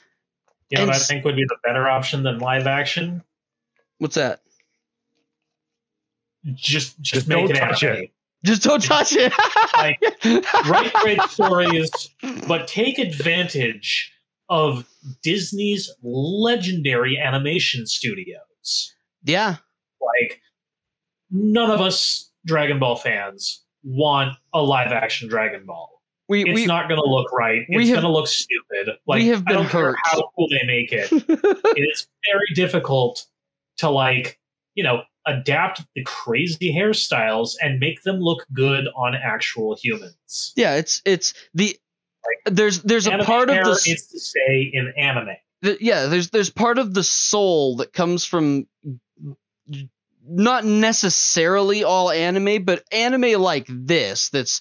You know I think would be the better option than live action? what's that Just just, Just make don't it touch anime. it. just don't touch it Like, Write great stories, but take advantage of Disney's legendary animation studios. yeah Like none of us Dragon Ball fans want a live action Dragon Ball. we It's we not going to look right. we It's going to look stupid. Like we have I been don't care hurt. how cool they make it. it's very difficult to like you know adapt the crazy hairstyles and make them look good on actual humans. yeah it's it's the there's there's a part of the is to stay in anime. the, yeah there's there's part of the soul that comes from not necessarily all anime but anime like this that's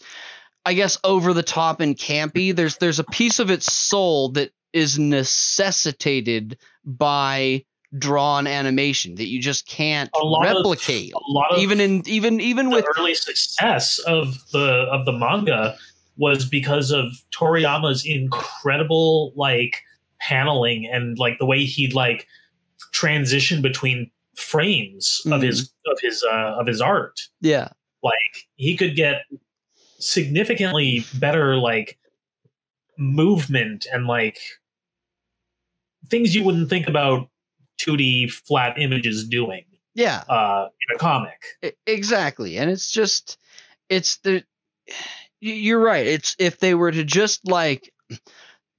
i guess over the top and campy there's there's a piece of its soul that is necessitated by drawn animation that you just can't lot of- replicate. A lot of even in even even the with early success of the of the manga was because of Toriyama's incredible like paneling and like the way he'd like transition between frames of his of his uh, of his art. yeah. Like he could get significantly better like movement and like things you wouldn't think about 2D flat images doing yeah uh, in a comic. Exactly and it's just it's the you're right it's if they were to just like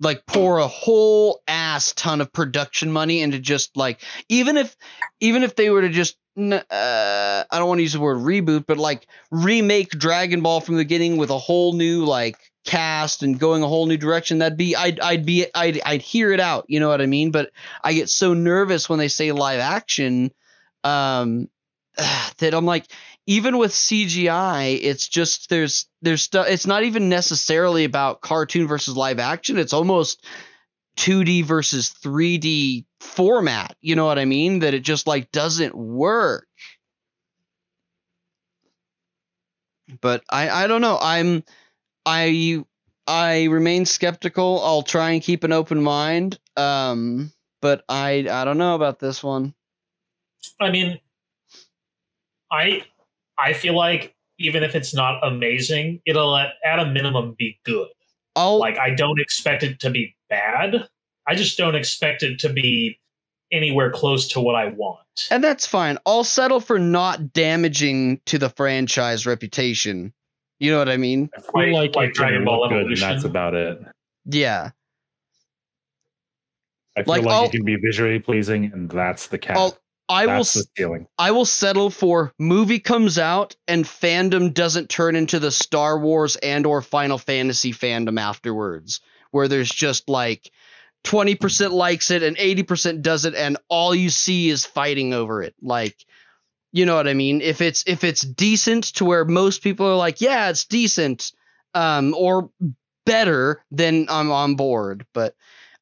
like pour a whole ass ton of production money into just like even if even if they were to just uh, I don't want to use the word reboot, but like remake Dragon Ball from the beginning with a whole new like cast and going a whole new direction, that'd be I'd I'd be I'd I'd hear it out, you know what I mean? But I get so nervous when they say live action um that I'm like even with CGI, it's just there's there's stuff. It's not even necessarily about cartoon versus live action. It's almost 2D versus 3D format. You know what I mean? That it just like doesn't work. But I I don't know. I'm I I remain skeptical. I'll try and keep an open mind. Um, but I I don't know about this one. I mean, I I feel like even if it's not amazing, it'll at, at a minimum be good. I'll Like I don't expect it to be bad. I just don't expect it to be anywhere close to what I want. and that's fine. I'll settle for not damaging to the franchise reputation. You know what I mean? I feel Like- like, like it can Dragon Ball look good, and that's about it. Yeah. I feel Like, like, I'll- it can be visually pleasing, and that's the cap. I'll I will that's s- the ceiling. I will settle for movie comes out and fandom doesn't turn into the Star Wars and or Final Fantasy fandom afterwards, where there's just like 20% likes it and 80% doesn't and all you see is fighting over it. Like you know what I mean? If it's if it's decent to where most people are like, "Yeah, it's decent." Um or better, then I'm on board, but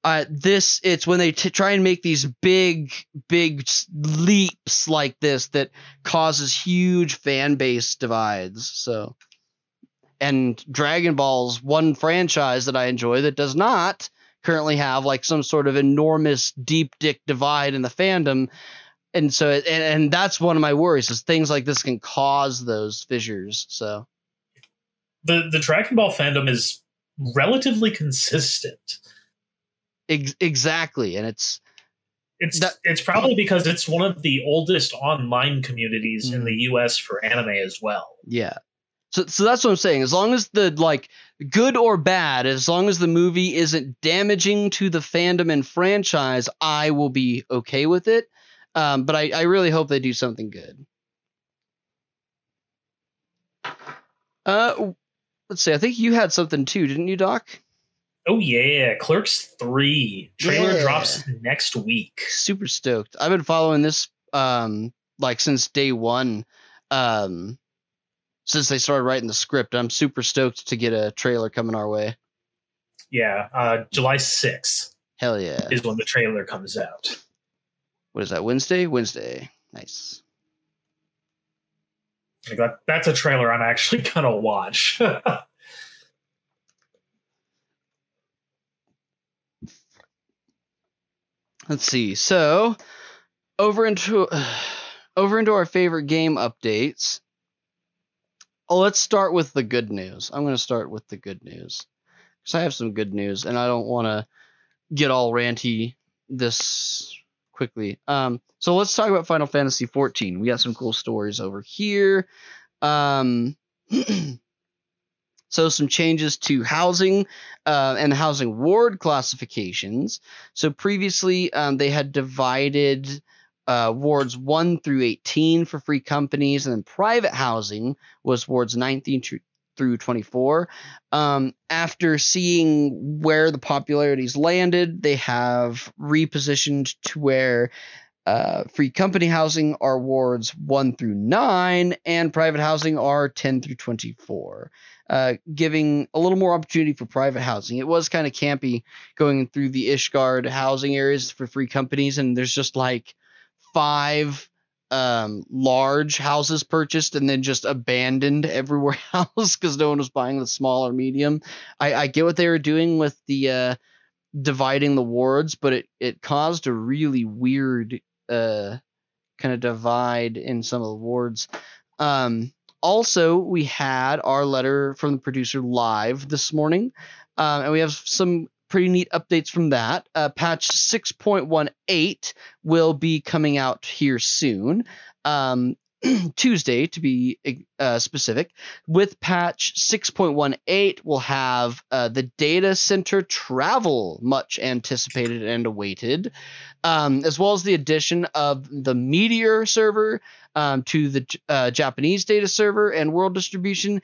uh, this it's when they t- try and make these big big leaps like this that causes huge fan base divides so and dragon ball's one franchise that i enjoy that does not currently have like some sort of enormous deep dick divide in the fandom and so and, and that's one of my worries is things like this can cause those fissures so The the Dragon Ball fandom is relatively consistent. ex- exactly and it's It's That- it's probably because it's one of the oldest online communities in Mhm. the US for anime as well. Yeah. So so that's what I'm saying. As long as the like good or bad, as long as the movie isn't damaging to the fandom and franchise, I will be okay with it. Um, but I, I really hope they do something good. Uh let's see, I think you had something too, didn't you, Doc? Oh yeah, Clerks 3 trailer Yeah. drops next week. Super stoked. I've been following this um like since day one. Um since they started writing the script. I'm super stoked to get a trailer coming our way. Yeah, uh July 6th Hell yeah. is when the trailer comes out. What is that wednesday? Wednesday. Nice. That, that's a trailer I'm actually gonna watch. let's see. So over into over into our favorite game updates. Oh let's start with the good news. I'm going to start with the good news. Because i have some good news and i don't want to get all ranty this quickly. Um so let's talk about final fantasy 14 we got some cool stories over here. Um So some changes to housing uh, and housing ward classifications. So previously um, they had divided uh, wards 1 through 18 for free companies, and then private housing was wards 19 tr- through 24. Um, after seeing where the popularities landed, they have repositioned to where uh, free company housing are wards 1 through 9, and private housing are 10 through 24 uh, giving a little more opportunity for private housing. It was kind of campy going through the Ishgard housing areas for free companies, and there's just like five um, large houses purchased and then just abandoned everywhere else because no one was buying the small or medium. I, I get what they were doing with the uh, dividing the wards, but it, it caused a really weird uh, kind of divide in some of the wards. Um, also, we had our letter from the producer live this morning, um, and we have some pretty neat updates from that. Uh, patch 6.18 will be coming out here soon. Um, Tuesday to be uh, specific. With patch 6.18, we'll have uh, the data center travel, much anticipated and awaited, um, as well as the addition of the Meteor server um, to the uh, Japanese data server and world distribution,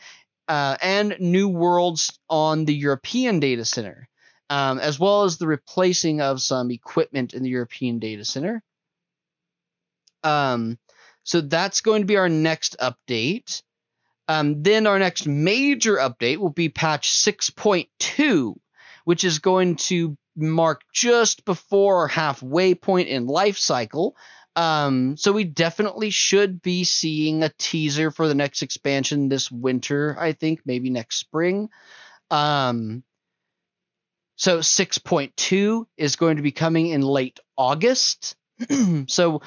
uh, and new worlds on the European data center, um, as well as the replacing of some equipment in the European data center. Um, so that's going to be our next update. Um, then our next major update will be patch 6.2, which is going to mark just before our halfway point in life cycle. Um, so we definitely should be seeing a teaser for the next expansion this winter, I think, maybe next spring. Um, so 6.2 is going to be coming in late August. so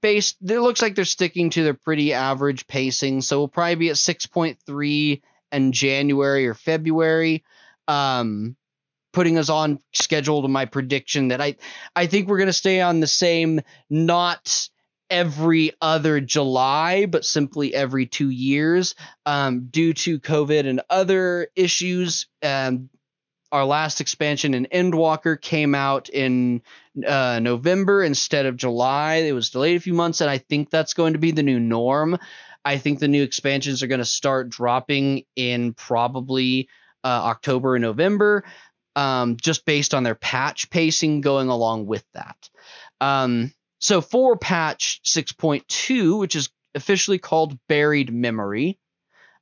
based it looks like they're sticking to their pretty average pacing. So we'll probably be at 6.3 in january or february. Um, putting us on schedule to my prediction that i i think we're going to stay on the same not every other july but simply every two years um, due to covid and other issues. Um, our last expansion in Endwalker came out in uh, November instead of July. It was delayed a few months, and I think that's going to be the new norm. I think the new expansions are going to start dropping in probably uh, October and November, um, just based on their patch pacing going along with that. Um, so for patch 6.2, which is officially called Buried Memory,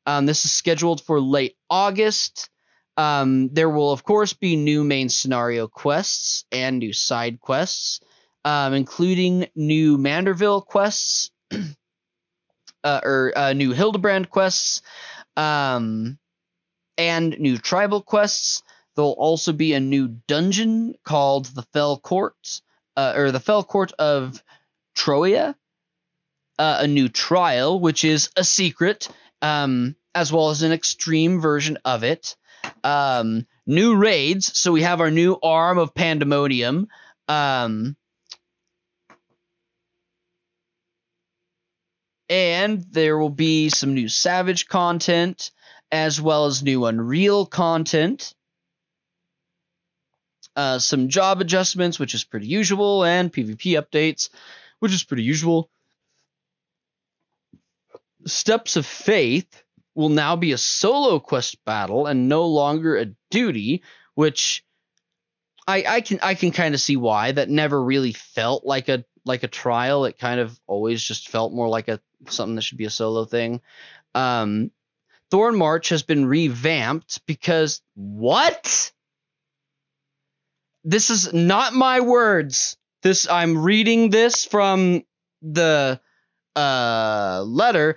um, this is scheduled for late August. Um, there will, of course, be new main scenario quests and new side quests, um, including new Manderville quests uh, or uh, new Hildebrand quests um, and new tribal quests. There'll also be a new dungeon called the Fell Court, uh, or the Fell Court of Troia. Uh, a new trial, which is a secret, um, as well as an extreme version of it um, new raids. So we have our new arm of Pandemonium. Um, and there will be some new Savage content as well as new Unreal content. Uh, some job adjustments, which is pretty usual, and PvP updates, which is pretty usual. Steps of Faith, will now be a solo quest battle and no longer a duty, which I, I can I can kind of see why that never really felt like a like a trial. It kind of always just felt more like a something that should be a solo thing. Um, Thornmarch has been revamped because what? This is not my words. This I'm reading this from the uh, letter.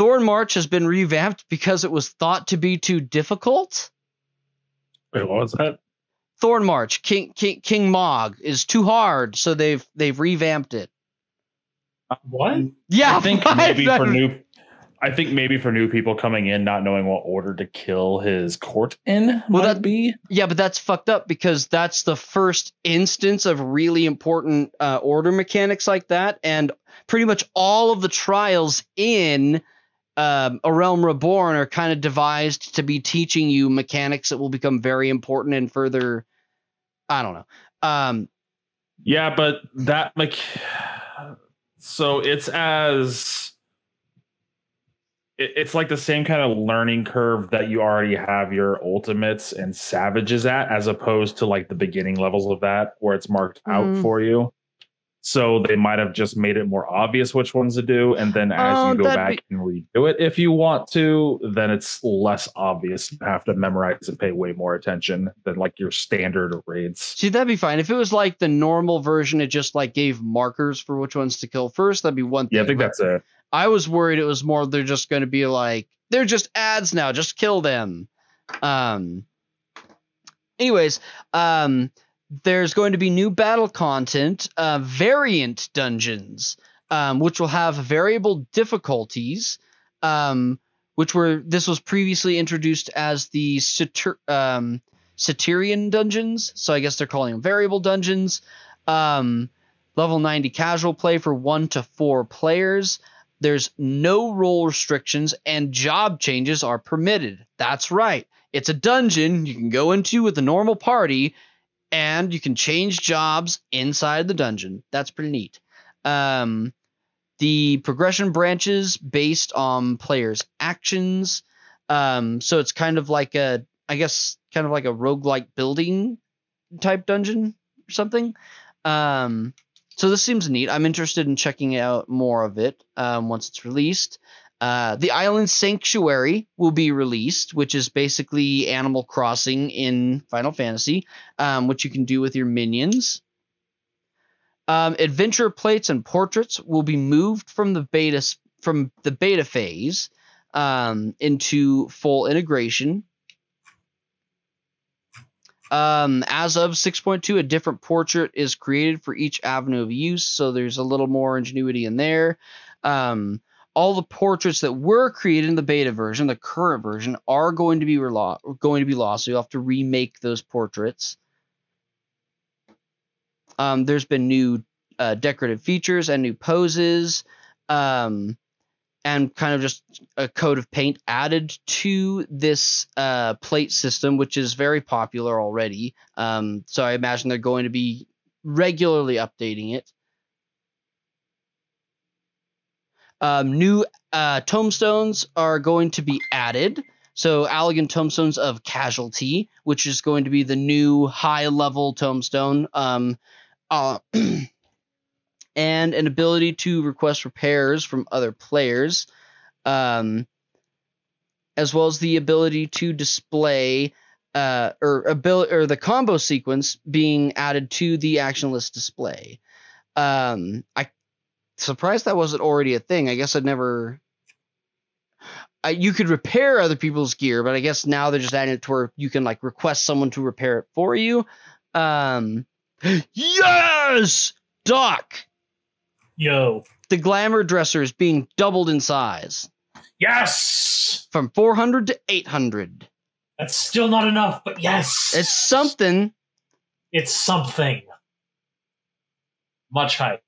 Thornmarch has been revamped because it was thought to be too difficult. Wait, what was that? Thornmarch, King King King Mog is too hard, so they've they've revamped it. What? Yeah, I think maybe for new I think maybe for new people coming in not knowing what order to kill his court in Well, might that- be. Yeah, but that's fucked up because that's the first instance of really important uh, order mechanics like that, and pretty much all of the trials in um, A Realm Reborn are kind of devised to be teaching you mechanics that will become very important in further. I don't know. Um, Yeah, but that like so it's as it- it's like the same kind of learning curve that you already have your ultimates and savages at as opposed to like the beginning levels of that where it's marked out Mm. for you so they might have just made it more obvious which ones to do and then as Oh, you go back and redo it if you want to then it's less obvious you have to memorize and pay way more attention than like your standard raids see, that'd be fine if it was like the normal version. It just like gave markers for which ones to kill first. That'd be one thing. yeah i think that's it I was worried it was more they're just going to be like they're just ads now, just kill them. Um anyways, um there's going to be new battle content, uh variant dungeons, um which will have variable difficulties um which were this was previously introduced as the Satyr, um Criterion dungeons, so I guess they're calling them variable dungeons. Um level 90 casual play for 1 to 4 players There's no role restrictions and job changes are permitted. That's right. It's a dungeon you can go into with a normal party and you can change jobs inside the dungeon. That's pretty neat. Um, the progression branches based on players' actions. Um, so it's kind of like a, I guess, kind of like a roguelike building type dungeon or something. Um, so this seems neat. I'm interested in checking out more of it um, once it's released. Uh, the Island Sanctuary will be released, which is basically Animal Crossing in Final Fantasy, um, which you can do with your minions. Um, adventure plates and portraits will be moved from the beta from the beta phase um, into full integration. Um, as of 6.2, a different portrait is created for each avenue of use, so there's a little more ingenuity in there. Um, all the portraits that were created in the beta version, the current version, are going to be relo- going to be lost. So you'll have to remake those portraits. Um, there's been new uh, decorative features and new poses. Um, and kind of just a coat of paint added to this uh, plate system, which is very popular already. Um, so I imagine they're going to be regularly updating it. Um, new uh, tombstones are going to be added. So Allagan tombstones of casualty, which is going to be the new high level tombstone. Um, uh, and an ability to request repairs from other players, um, as well as the ability to display uh, or ability or the combo sequence being added to the action list display. Um, I surprised that wasn't already a thing. I guess I'd never. I, you could repair other people's gear, but I guess now they're just adding it to where you can like request someone to repair it for you. Um, yes, Doc. Yo. The glamour dresser is being doubled in size Yes. from 400 to 800. That's still not enough, but yes. It's something. It's something. Much hype.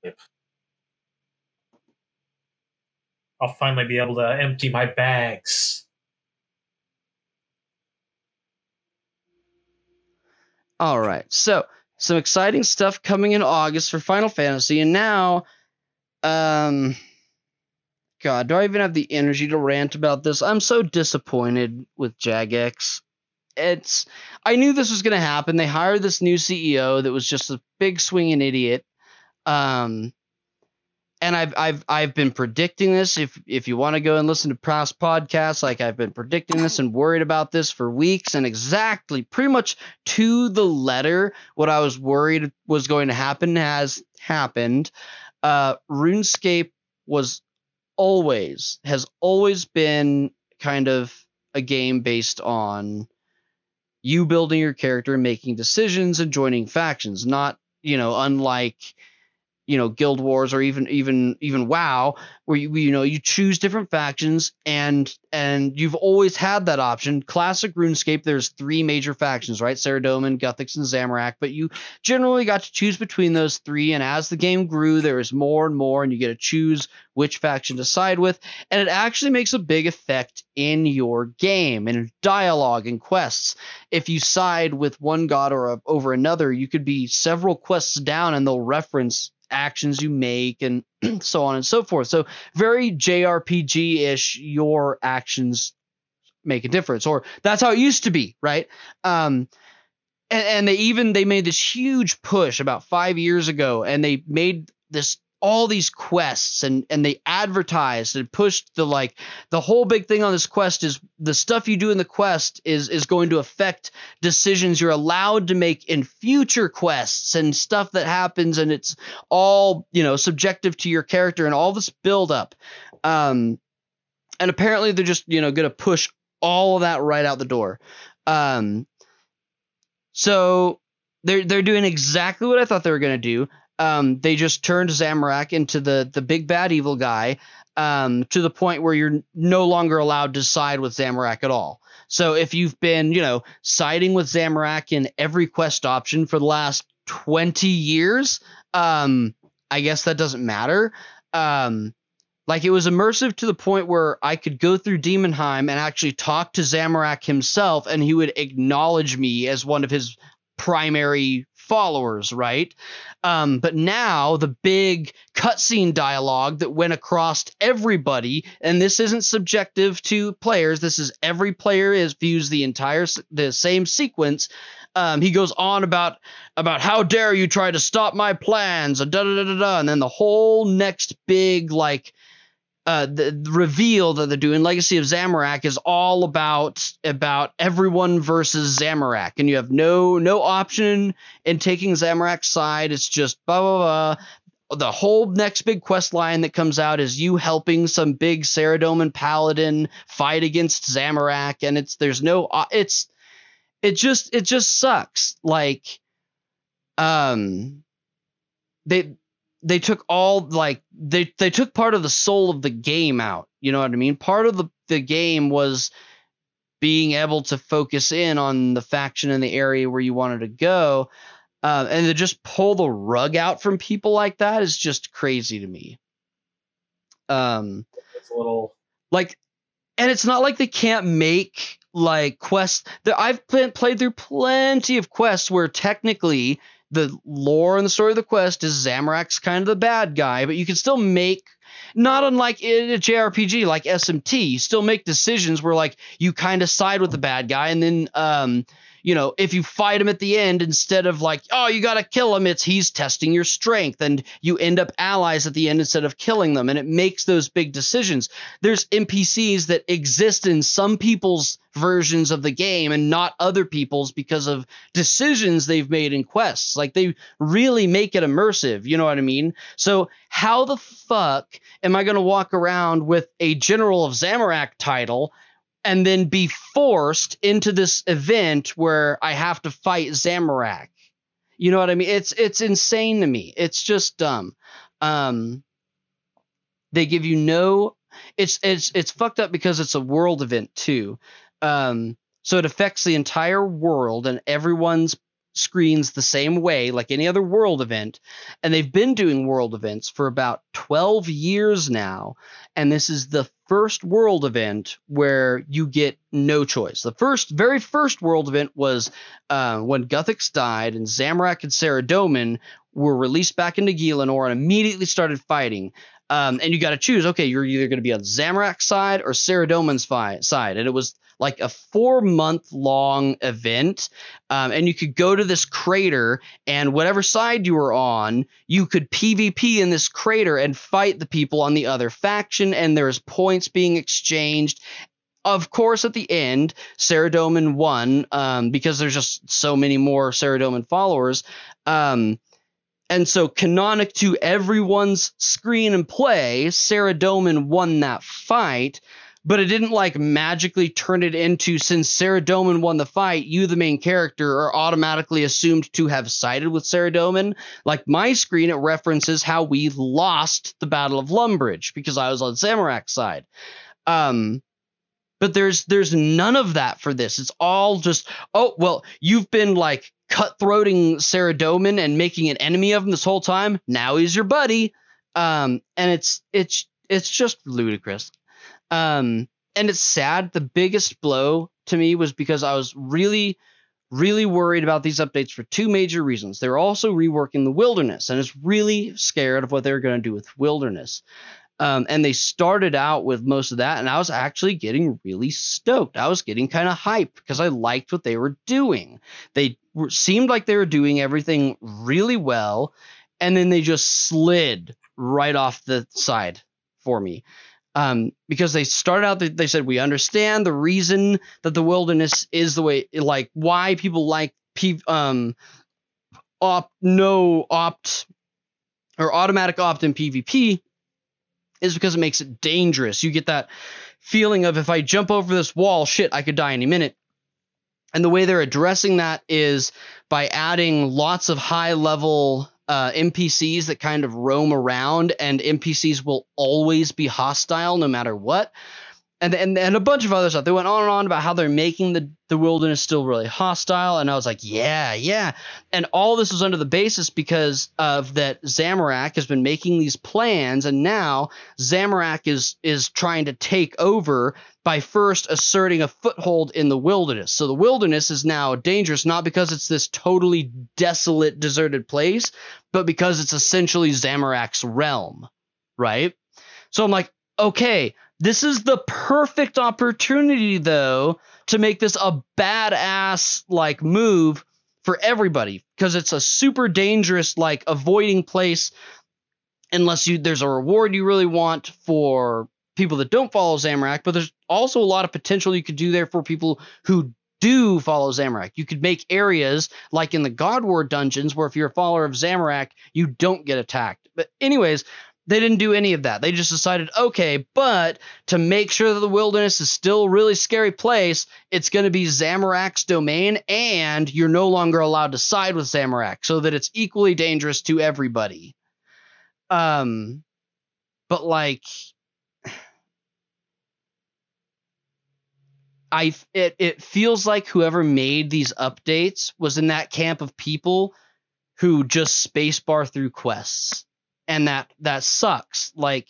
I'll finally be able to empty my bags. All right. So, some exciting stuff coming in August for Final Fantasy. And now, um, God, do I even have the energy to rant about this? I'm so disappointed with Jagex. It's, I knew this was going to happen. They hired this new CEO that was just a big swinging idiot. Um, and I've I've I've been predicting this. If if you want to go and listen to past podcasts, like I've been predicting this and worried about this for weeks, and exactly, pretty much to the letter, what I was worried was going to happen has happened. Uh, RuneScape was always has always been kind of a game based on you building your character and making decisions and joining factions, not you know unlike you know guild wars or even even even wow where you you know you choose different factions and and you've always had that option. Classic runescape there's three major factions right? Saradomin, Guthix and Zamorak but you generally got to choose between those three and as the game grew there was more and more and you get to choose which faction to side with and it actually makes a big effect in your game and dialogue and quests. If you side with one god or a, over another you could be several quests down and they'll reference actions you make and so on and so forth. So very JRPG ish. Your actions make a difference, or that's how it used to be, right? Um, and, and they even they made this huge push about five years ago, and they made this all these quests and and they advertised and pushed the like the whole big thing on this quest is the stuff you do in the quest is is going to affect decisions you're allowed to make in future quests and stuff that happens and it's all you know subjective to your character and all this build up um and apparently they're just you know going to push all of that right out the door. Um so they're they're doing exactly what I thought they were going to do um, they just turned Zamorak into the the big bad evil guy um, to the point where you're no longer allowed to side with Zamorak at all. So if you've been, you know, siding with Zamorak in every quest option for the last 20 years, um, I guess that doesn't matter. Um, Like it was immersive to the point where I could go through Daemonheim and actually talk to Zamorak himself, and he would acknowledge me as one of his primary followers, right? Um, but now the big cutscene dialogue that went across everybody, and this isn't subjective to players. This is every player is views the entire the same sequence. Um, he goes on about about how dare you try to stop my plans, da da da da da, and then the whole next big like uh, the, the reveal that they're doing, Legacy of Zamorak, is all about about everyone versus Zamorak, and you have no no option in taking Zamorak's side. It's just blah blah blah. The whole next big quest line that comes out is you helping some big Saradomin paladin fight against Zamorak, and it's there's no uh, it's it just it just sucks. Like, um, they they took all like they they took part of the soul of the game out. You know what I mean? Part of the the game was being able to focus in on the faction in the area where you wanted to go. Uh, and to just pull the rug out from people like that is just crazy to me. Um, It's a little. like, and it's not like they can't make like quests. That I've pl- played through plenty of quests where technically the lore and the story of the quest is Zamorak's kind of the bad guy, but you can still make not unlike in a JRPG like SMT, you still make decisions where like you kind of side with the bad guy, and then um, you know, if you fight him at the end instead of like, oh, you gotta kill him, it's he's testing your strength, and you end up allies at the end instead of killing them, and it makes those big decisions. There's NPCs that exist in some people's versions of the game and not other people's because of decisions they've made in quests. Like they really make it immersive, you know what I mean? So how the fuck am I gonna walk around with a General of Zamorak title? And then be forced into this event where I have to fight Zamorak. You know what I mean? It's it's insane to me. It's just dumb. Um, they give you no. It's it's it's fucked up because it's a world event too. Um, so it affects the entire world and everyone's screens the same way like any other world event and they've been doing world events for about 12 years now and this is the first world event where you get no choice. The first very first world event was uh, when guthix died and zamorak and Sarah saradomin were released back into Gielinor and immediately started fighting um, and you got to choose okay you're either going to be on zamorak's side or saradomin's fi- side and it was like a four month long event. Um, and you could go to this crater, and whatever side you were on, you could PvP in this crater and fight the people on the other faction, and there's points being exchanged. Of course, at the end, Saradomin won um, because there's just so many more Saradomin followers. Um, and so, canonic to everyone's screen and play, Sarah Saradomin won that fight but it didn't like magically turn it into since Sarah Saradomin won the fight, you the main character are automatically assumed to have sided with Sarah Saradomin. Like my screen, it references how we lost the Battle of Lumbridge because I was on Zamorak's side. Um, but there's there's none of that for this. It's all just oh well, you've been like cutthroating Saradomin and making an enemy of him this whole time. Now he's your buddy. Um, and it's it's it's just ludicrous. Um, and it's sad. The biggest blow to me was because I was really, really worried about these updates for two major reasons. They're also reworking the wilderness, and it's really scared of what they're going to do with wilderness. Um, and they started out with most of that, and I was actually getting really stoked. I was getting kind of hyped because I liked what they were doing. They were, seemed like they were doing everything really well, and then they just slid right off the side for me um, because they started out they said we understand the reason that the wilderness is the way like why people like um opt no opt or automatic opt in PvP is because it makes it dangerous. You get that feeling of if I jump over this wall, shit, I could die any minute. And the way they're addressing that is by adding lots of high level uh, NPCs that kind of roam around, and NPCs will always be hostile no matter what. And, and and a bunch of other stuff. They went on and on about how they're making the the wilderness still really hostile, and I was like, yeah, yeah. And all this was under the basis because of that Zamorak has been making these plans, and now Zamorak is is trying to take over by first asserting a foothold in the wilderness. So the wilderness is now dangerous not because it's this totally desolate, deserted place, but because it's essentially Zamorak's realm, right? So I'm like, okay, this is the perfect opportunity, though, to make this a badass like move for everybody because it's a super dangerous like avoiding place unless you there's a reward you really want for people that don't follow Zamorak, but there's also a lot of potential you could do there for people who do follow Zamorak. You could make areas like in the God War dungeons where if you're a follower of Zamorak, you don't get attacked. But anyways, they didn't do any of that. They just decided, okay, but to make sure that the wilderness is still a really scary place, it's going to be Zamorak's domain, and you're no longer allowed to side with Zamorak, so that it's equally dangerous to everybody. Um, but like, I it it feels like whoever made these updates was in that camp of people who just spacebar through quests and that that sucks. Like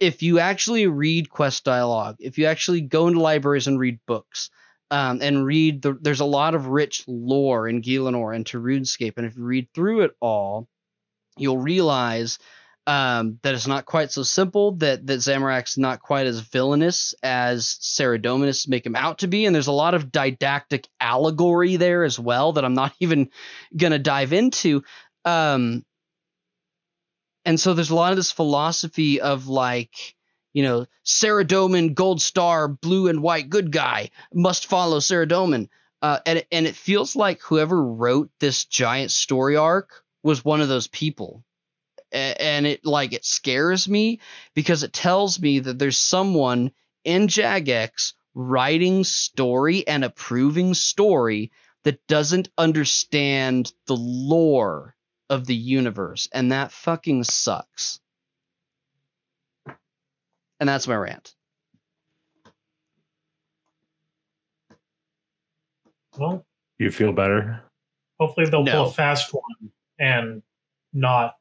if you actually read quest dialogue if you actually go into libraries and read books um, and read the there's a lot of rich lore in Gielinor and to RuneScape and if you read through it all you'll realize um, that it's not quite so simple that that Zamorak's not quite as villainous as Saradominists make him out to be and there's a lot of didactic allegory there as well that I'm not even gonna dive into. Um, and so there's a lot of this philosophy of like you know Saradomin gold star blue and white good guy must follow Saradomin uh, and and it feels like whoever wrote this giant story arc was one of those people. And it like it scares me because it tells me that there's someone in Jagex writing story and approving story that doesn't understand the lore of the universe, and that fucking sucks. And that's my rant. Well, You feel better? hopefully they'll No. pull a fast one and not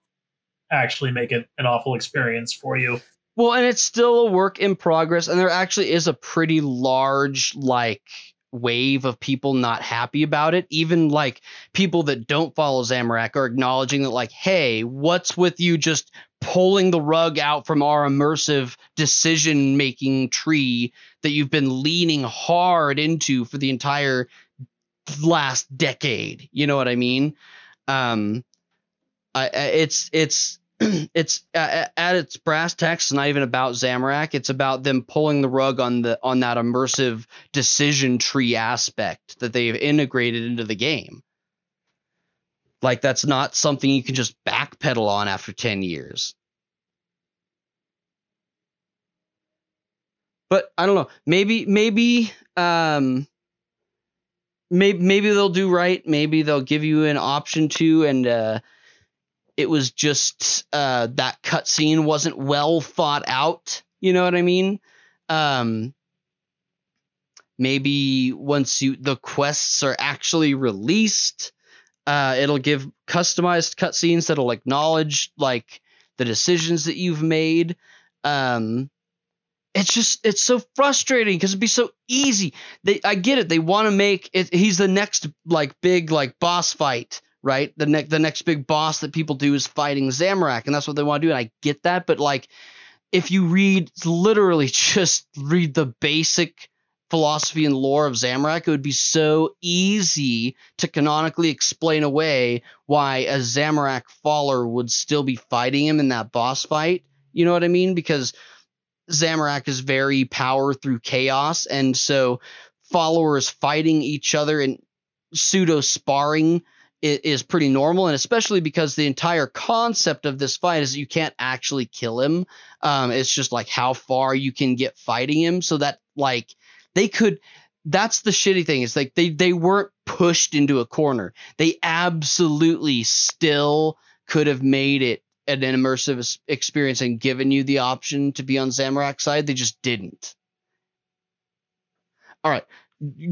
actually make it an awful experience for you. Well, and it's still a work in progress, and there actually is a pretty large like wave of people not happy about it. Even like people that don't follow Zamorak are acknowledging that, like, hey, what's with you just pulling the rug out from our immersive decision making tree that you've been leaning hard into for the entire last decade? You know what I mean? Um, I, it's it's it's uh, at its brass tacks it's not even about Zamorak. It's about them pulling the rug on the on that immersive decision tree aspect that they've integrated into the game. Like that's not something you can just backpedal on after 10 years. But I don't know. Maybe maybe um maybe maybe they'll do right. Maybe they'll give you an option to and uh it was just uh, that cutscene wasn't well thought out. You know what I mean? Um, maybe once you the quests are actually released, uh, it'll give customized cutscenes that'll acknowledge like the decisions that you've made. Um, it's just it's so frustrating because it'd be so easy. They I get it. They want to make it. He's the next like big like boss fight right? The next the next big boss that people do is fighting Zamorak, and that's what they want to do. And I get that, but like if you read literally just read the basic philosophy and lore of Zamorak, it would be so easy to canonically explain away why a Zamorak follower would still be fighting him in that boss fight. You know what I mean? Because Zamorak is very power through chaos, and so followers fighting each other and pseudo sparring is pretty normal, and especially because the entire concept of this fight is you can't actually kill him. Um, it's just like how far you can get fighting him, so that like they could. That's the shitty thing. It's like they they weren't pushed into a corner. They absolutely still could have made it an immersive experience and given you the option to be on Zamorak's side. They just didn't. All right,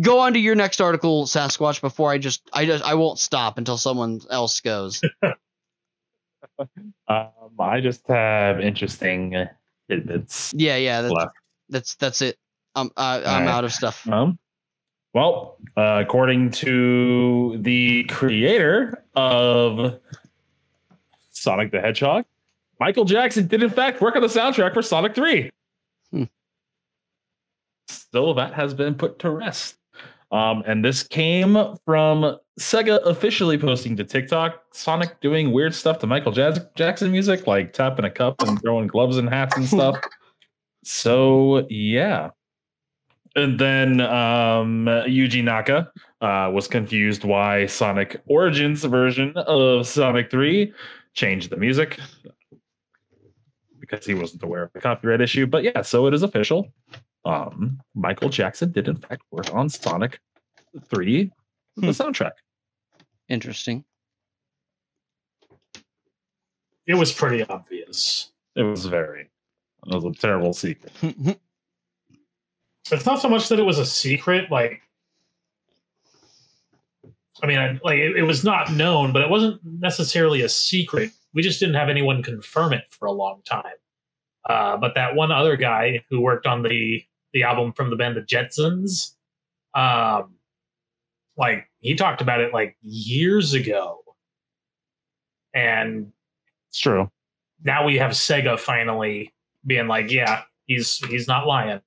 go on to your next article, Sasquatch. Before I just, I just, I won't stop until someone else goes. Um, I just have interesting tidbits Yeah, yeah, that's left. that's, that's it. I'm, I, I'm Alright. out of stuff. Um, well, uh, according to the creator of Sonic the Hedgehog, Michael Jackson did in fact work on the soundtrack for Sonic 3. So that has been put to rest. Um, and this came from Sega officially posting to TikTok Sonic doing weird stuff to Michael Jackson music, like tapping a cup and throwing gloves and hats and stuff. so, yeah. And then um, Yuji Naka uh, was confused why Sonic Origins version of Sonic 3 changed the music because he wasn't aware of the copyright issue. But yeah, so it is official. Um, Michael Jackson did in fact work on Sonic 3, the Hmm. soundtrack. Interesting. It was pretty obvious. It was very, it was a terrible secret. It's not so much that it was a secret, like. I mean, I, like it, it was not known, but it wasn't necessarily a secret. We just didn't have anyone confirm it for a long time. Uh, but that one other guy who worked on the the album from the band the Jetzons, um, like he talked about it like years ago, and It's true. now we have Sega finally being like, yeah, he's he's not lying.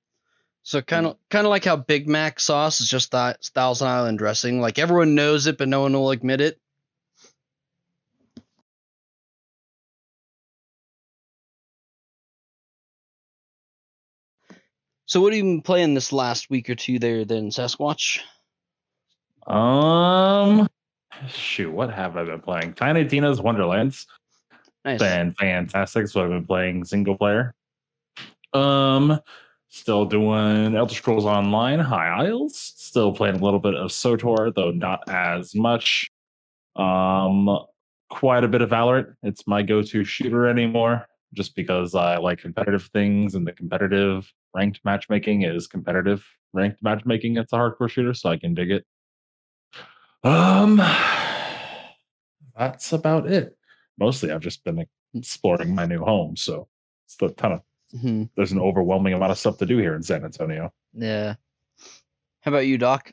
So kind of kind of like how Big Mac sauce is just that Thousand Island dressing. Like everyone knows it, but no one will admit it. So what have you been playing this last week or two there then, Sasquatch? Um, shoot, what have I been playing? Tiny Tina's Wonderlands. Nice. been fantastic. So I've been playing single player. Um, still doing Elder Scrolls Online High Isles. Still playing a little bit of SWTOR, though not as much. Um, quite a bit of Valorant. It's my go-to shooter anymore, just because I like competitive things, and the competitive ranked matchmaking is competitive ranked matchmaking. It's a hardcore shooter, so I can dig it. Um, that's about it mostly I've just been exploring my new home. So it's a ton of hmm there's an overwhelming amount of stuff to do here in San Antonio. Yeah. How about you, Doc?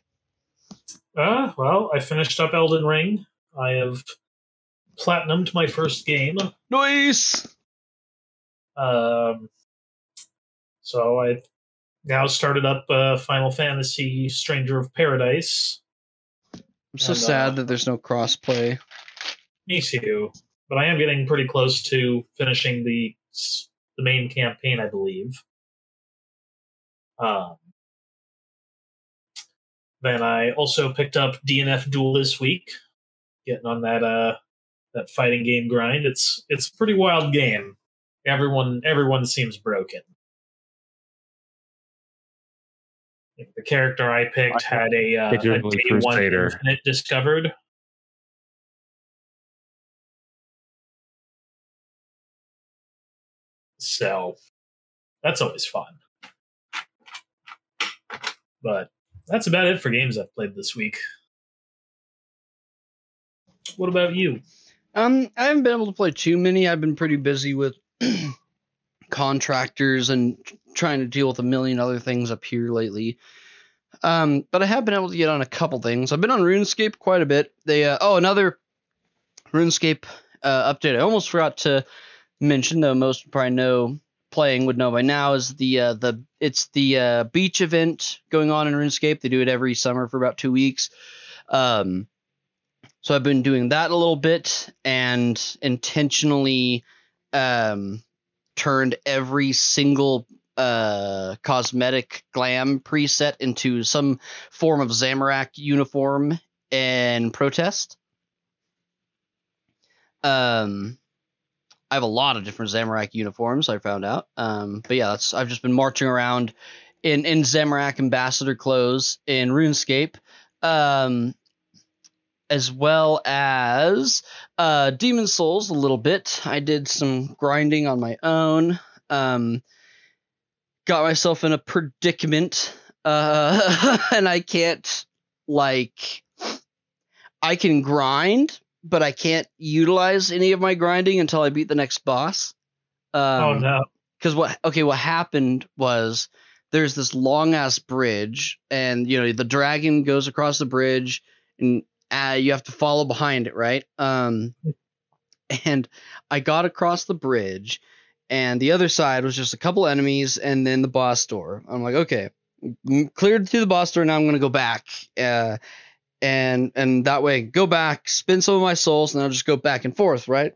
Uh, well, I finished up Elden Ring. I have platinumed my first game. Nice. Um, so I now started up uh, Final Fantasy Stranger of Paradise. I'm so And, uh, sad that there's no crossplay. Me too. But I am getting pretty close to finishing the the main campaign, I believe. Um, then I also picked up DNF Duel this week, getting on that uh that fighting game grind. It's it's a pretty wild game. Everyone everyone seems broken. The character I picked I had a, uh, a day particularly one Crusader. infinite discovered. So that's always fun. But that's about it for games I've played this week. What about you? Um, I haven't been able to play too many. I've been pretty busy with contractors and trying to deal with a million other things up here lately. Um, but I have been able to get on a couple things. I've been on RuneScape quite a bit. They uh, oh another RuneScape uh, update. I almost forgot to mention, though most probably know playing would know by now is the uh, the it's the uh, beach event going on in RuneScape. They do it every summer for about two weeks. Um, so I've been doing that a little bit and intentionally um, turned every single uh, cosmetic glam preset into some form of Zamorak uniform and protest. Um, I have a lot of different Zamorak uniforms. I found out. Um, but yeah, that's I've just been marching around in in Zamorak ambassador clothes in RuneScape. Um, as well as uh, Demon's Souls a little bit. I did some grinding on my own. Um, got myself in a predicament, uh, and I can't like I can grind, but I can't utilize any of my grinding until I beat the next boss. Um, oh no. because what okay what happened was there's this long ass bridge and you know the dragon goes across the bridge and uh, you have to follow behind it right? Um and i got across the bridge and the other side was just a couple enemies and then the boss door. I'm like okay cleared through the boss door now i'm gonna go back uh and and that way go back spend some of my souls and i'll just go back and forth right?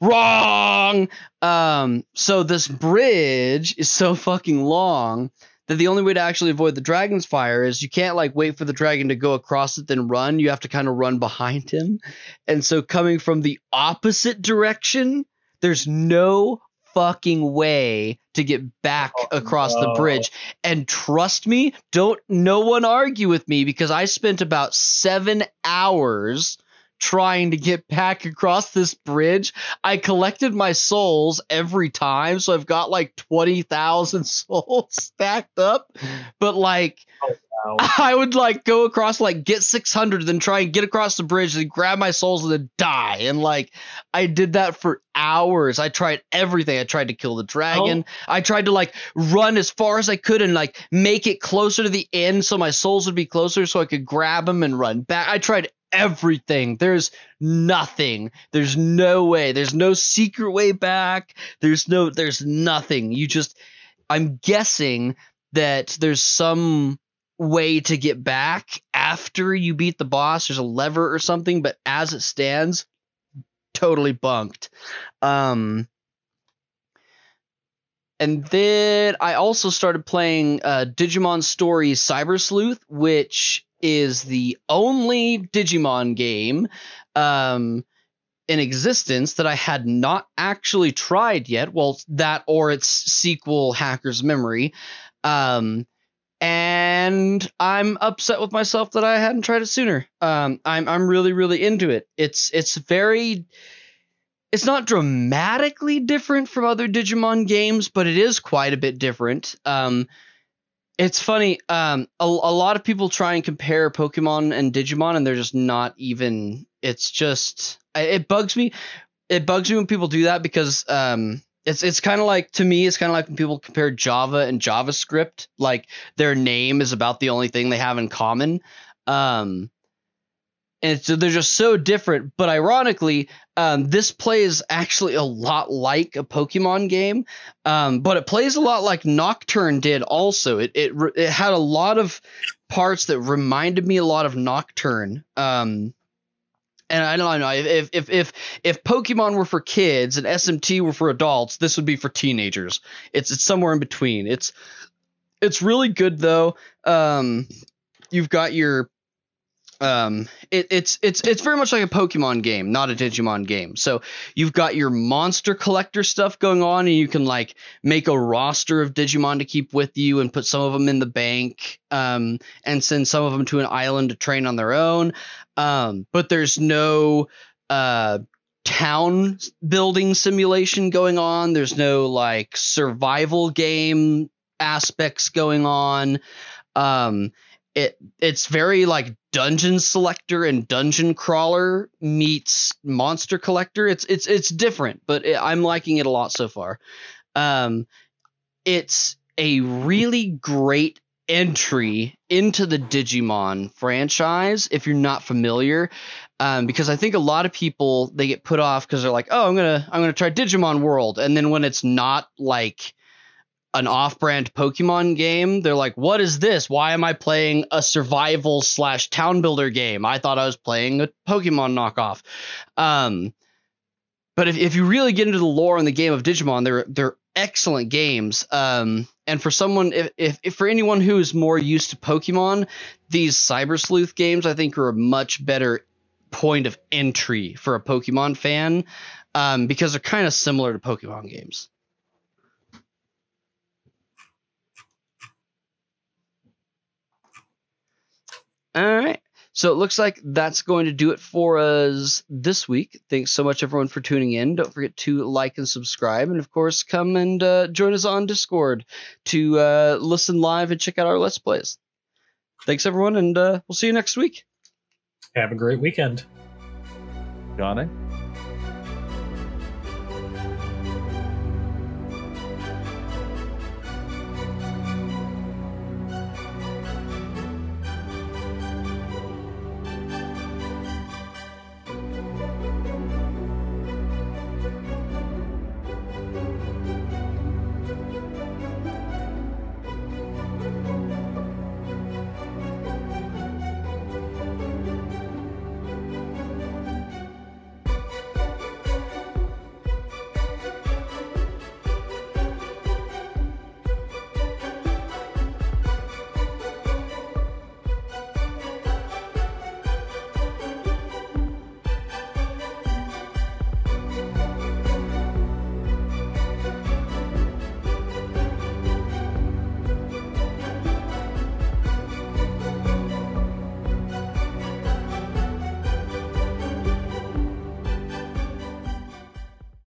Wrong! Um so this bridge is so fucking long that the only way to actually avoid the dragon's fire is you can't like wait for the dragon to go across it then run. You have to kind of run behind him. And so coming from the opposite direction there's no fucking way to get back Oh, across the bridge. And trust me don't no one argue with me because i spent about 7 hours trying to get back across this bridge. I collected my souls every time, so I've got like 20,000 souls stacked up. But like oh, Wow. I would like go across like get 600 then try and get across the bridge and grab my souls and then die. And like I did that for hours. I tried everything. I tried to kill the dragon. Oh. I tried to like run as far as I could and like make it closer to the end so my souls would be closer so I could grab them and run back. I tried everything. There's nothing. There's no way. There's no secret way back. There's no there's nothing. You just I'm guessing that there's some way to get back after you beat the boss. There's a lever or something, but as it stands, totally bunked. Um and then I also started playing uh, Digimon Stories Cyber Sleuth, which is the only Digimon game um, in existence that I had not actually tried yet. Well, that or its sequel, Hacker's Memory. Um, and I'm upset with myself that I hadn't tried it sooner. Um, I'm I'm really really into it. It's it's very it's not dramatically different from other Digimon games, but it is quite a bit different. Um, it's funny. Um, a, a lot of people try and compare Pokemon and Digimon, and they're just not even. It's just it bugs me. It bugs me when people do that because um, it's it's kind of like to me, it's kind of like when people compare Java and JavaScript. Like their name is about the only thing they have in common. Um, and they're just so different. But ironically, um, this plays actually a lot like a Pokemon game, um, but it plays a lot like Nocturne did. Also, it it it had a lot of parts that reminded me a lot of Nocturne. Um, and I don't know if if if if Pokemon were for kids and SMT were for adults, this would be for teenagers. It's it's somewhere in between. It's it's really good though. Um, you've got your um it, it's it's it's very much like a pokemon game not a digimon game. So you've got your monster collector stuff going on and you can like make a roster of digimon to keep with you and put some of them in the bank um and send some of them to an island to train on their own. Um but there's no uh town building simulation going on. There's no like survival game aspects going on. Um it it's very like dungeon selector and dungeon crawler meets monster collector. It's it's it's different but it, i'm liking it a lot so far. Um it's a really great entry into the digimon franchise if you're not familiar um, because i think a lot of people they get put off because they're like oh i'm gonna i'm gonna try digimon world. And then when it's not like an off-brand Pokemon game, they're like, "What is this? Why am I playing a survival slash town builder game? I thought I was playing a Pokemon knockoff." Um, but if, if you really get into the lore and the game of Digimon, they're they're excellent games. Um, and for someone, if, if, if for anyone who is more used to Pokemon, these Cyber Sleuth games I think are a much better point of entry for a Pokemon fan um, because they're kind of similar to Pokemon games. All right. So it looks like that's going to do it for us this week. Thanks so much, everyone, for tuning in. Don't forget to like and subscribe. And of course, come and uh, join us on Discord to uh, listen live and check out our Let's Plays. Thanks, everyone, and uh, we'll see you next week. Have a great weekend. Johnny?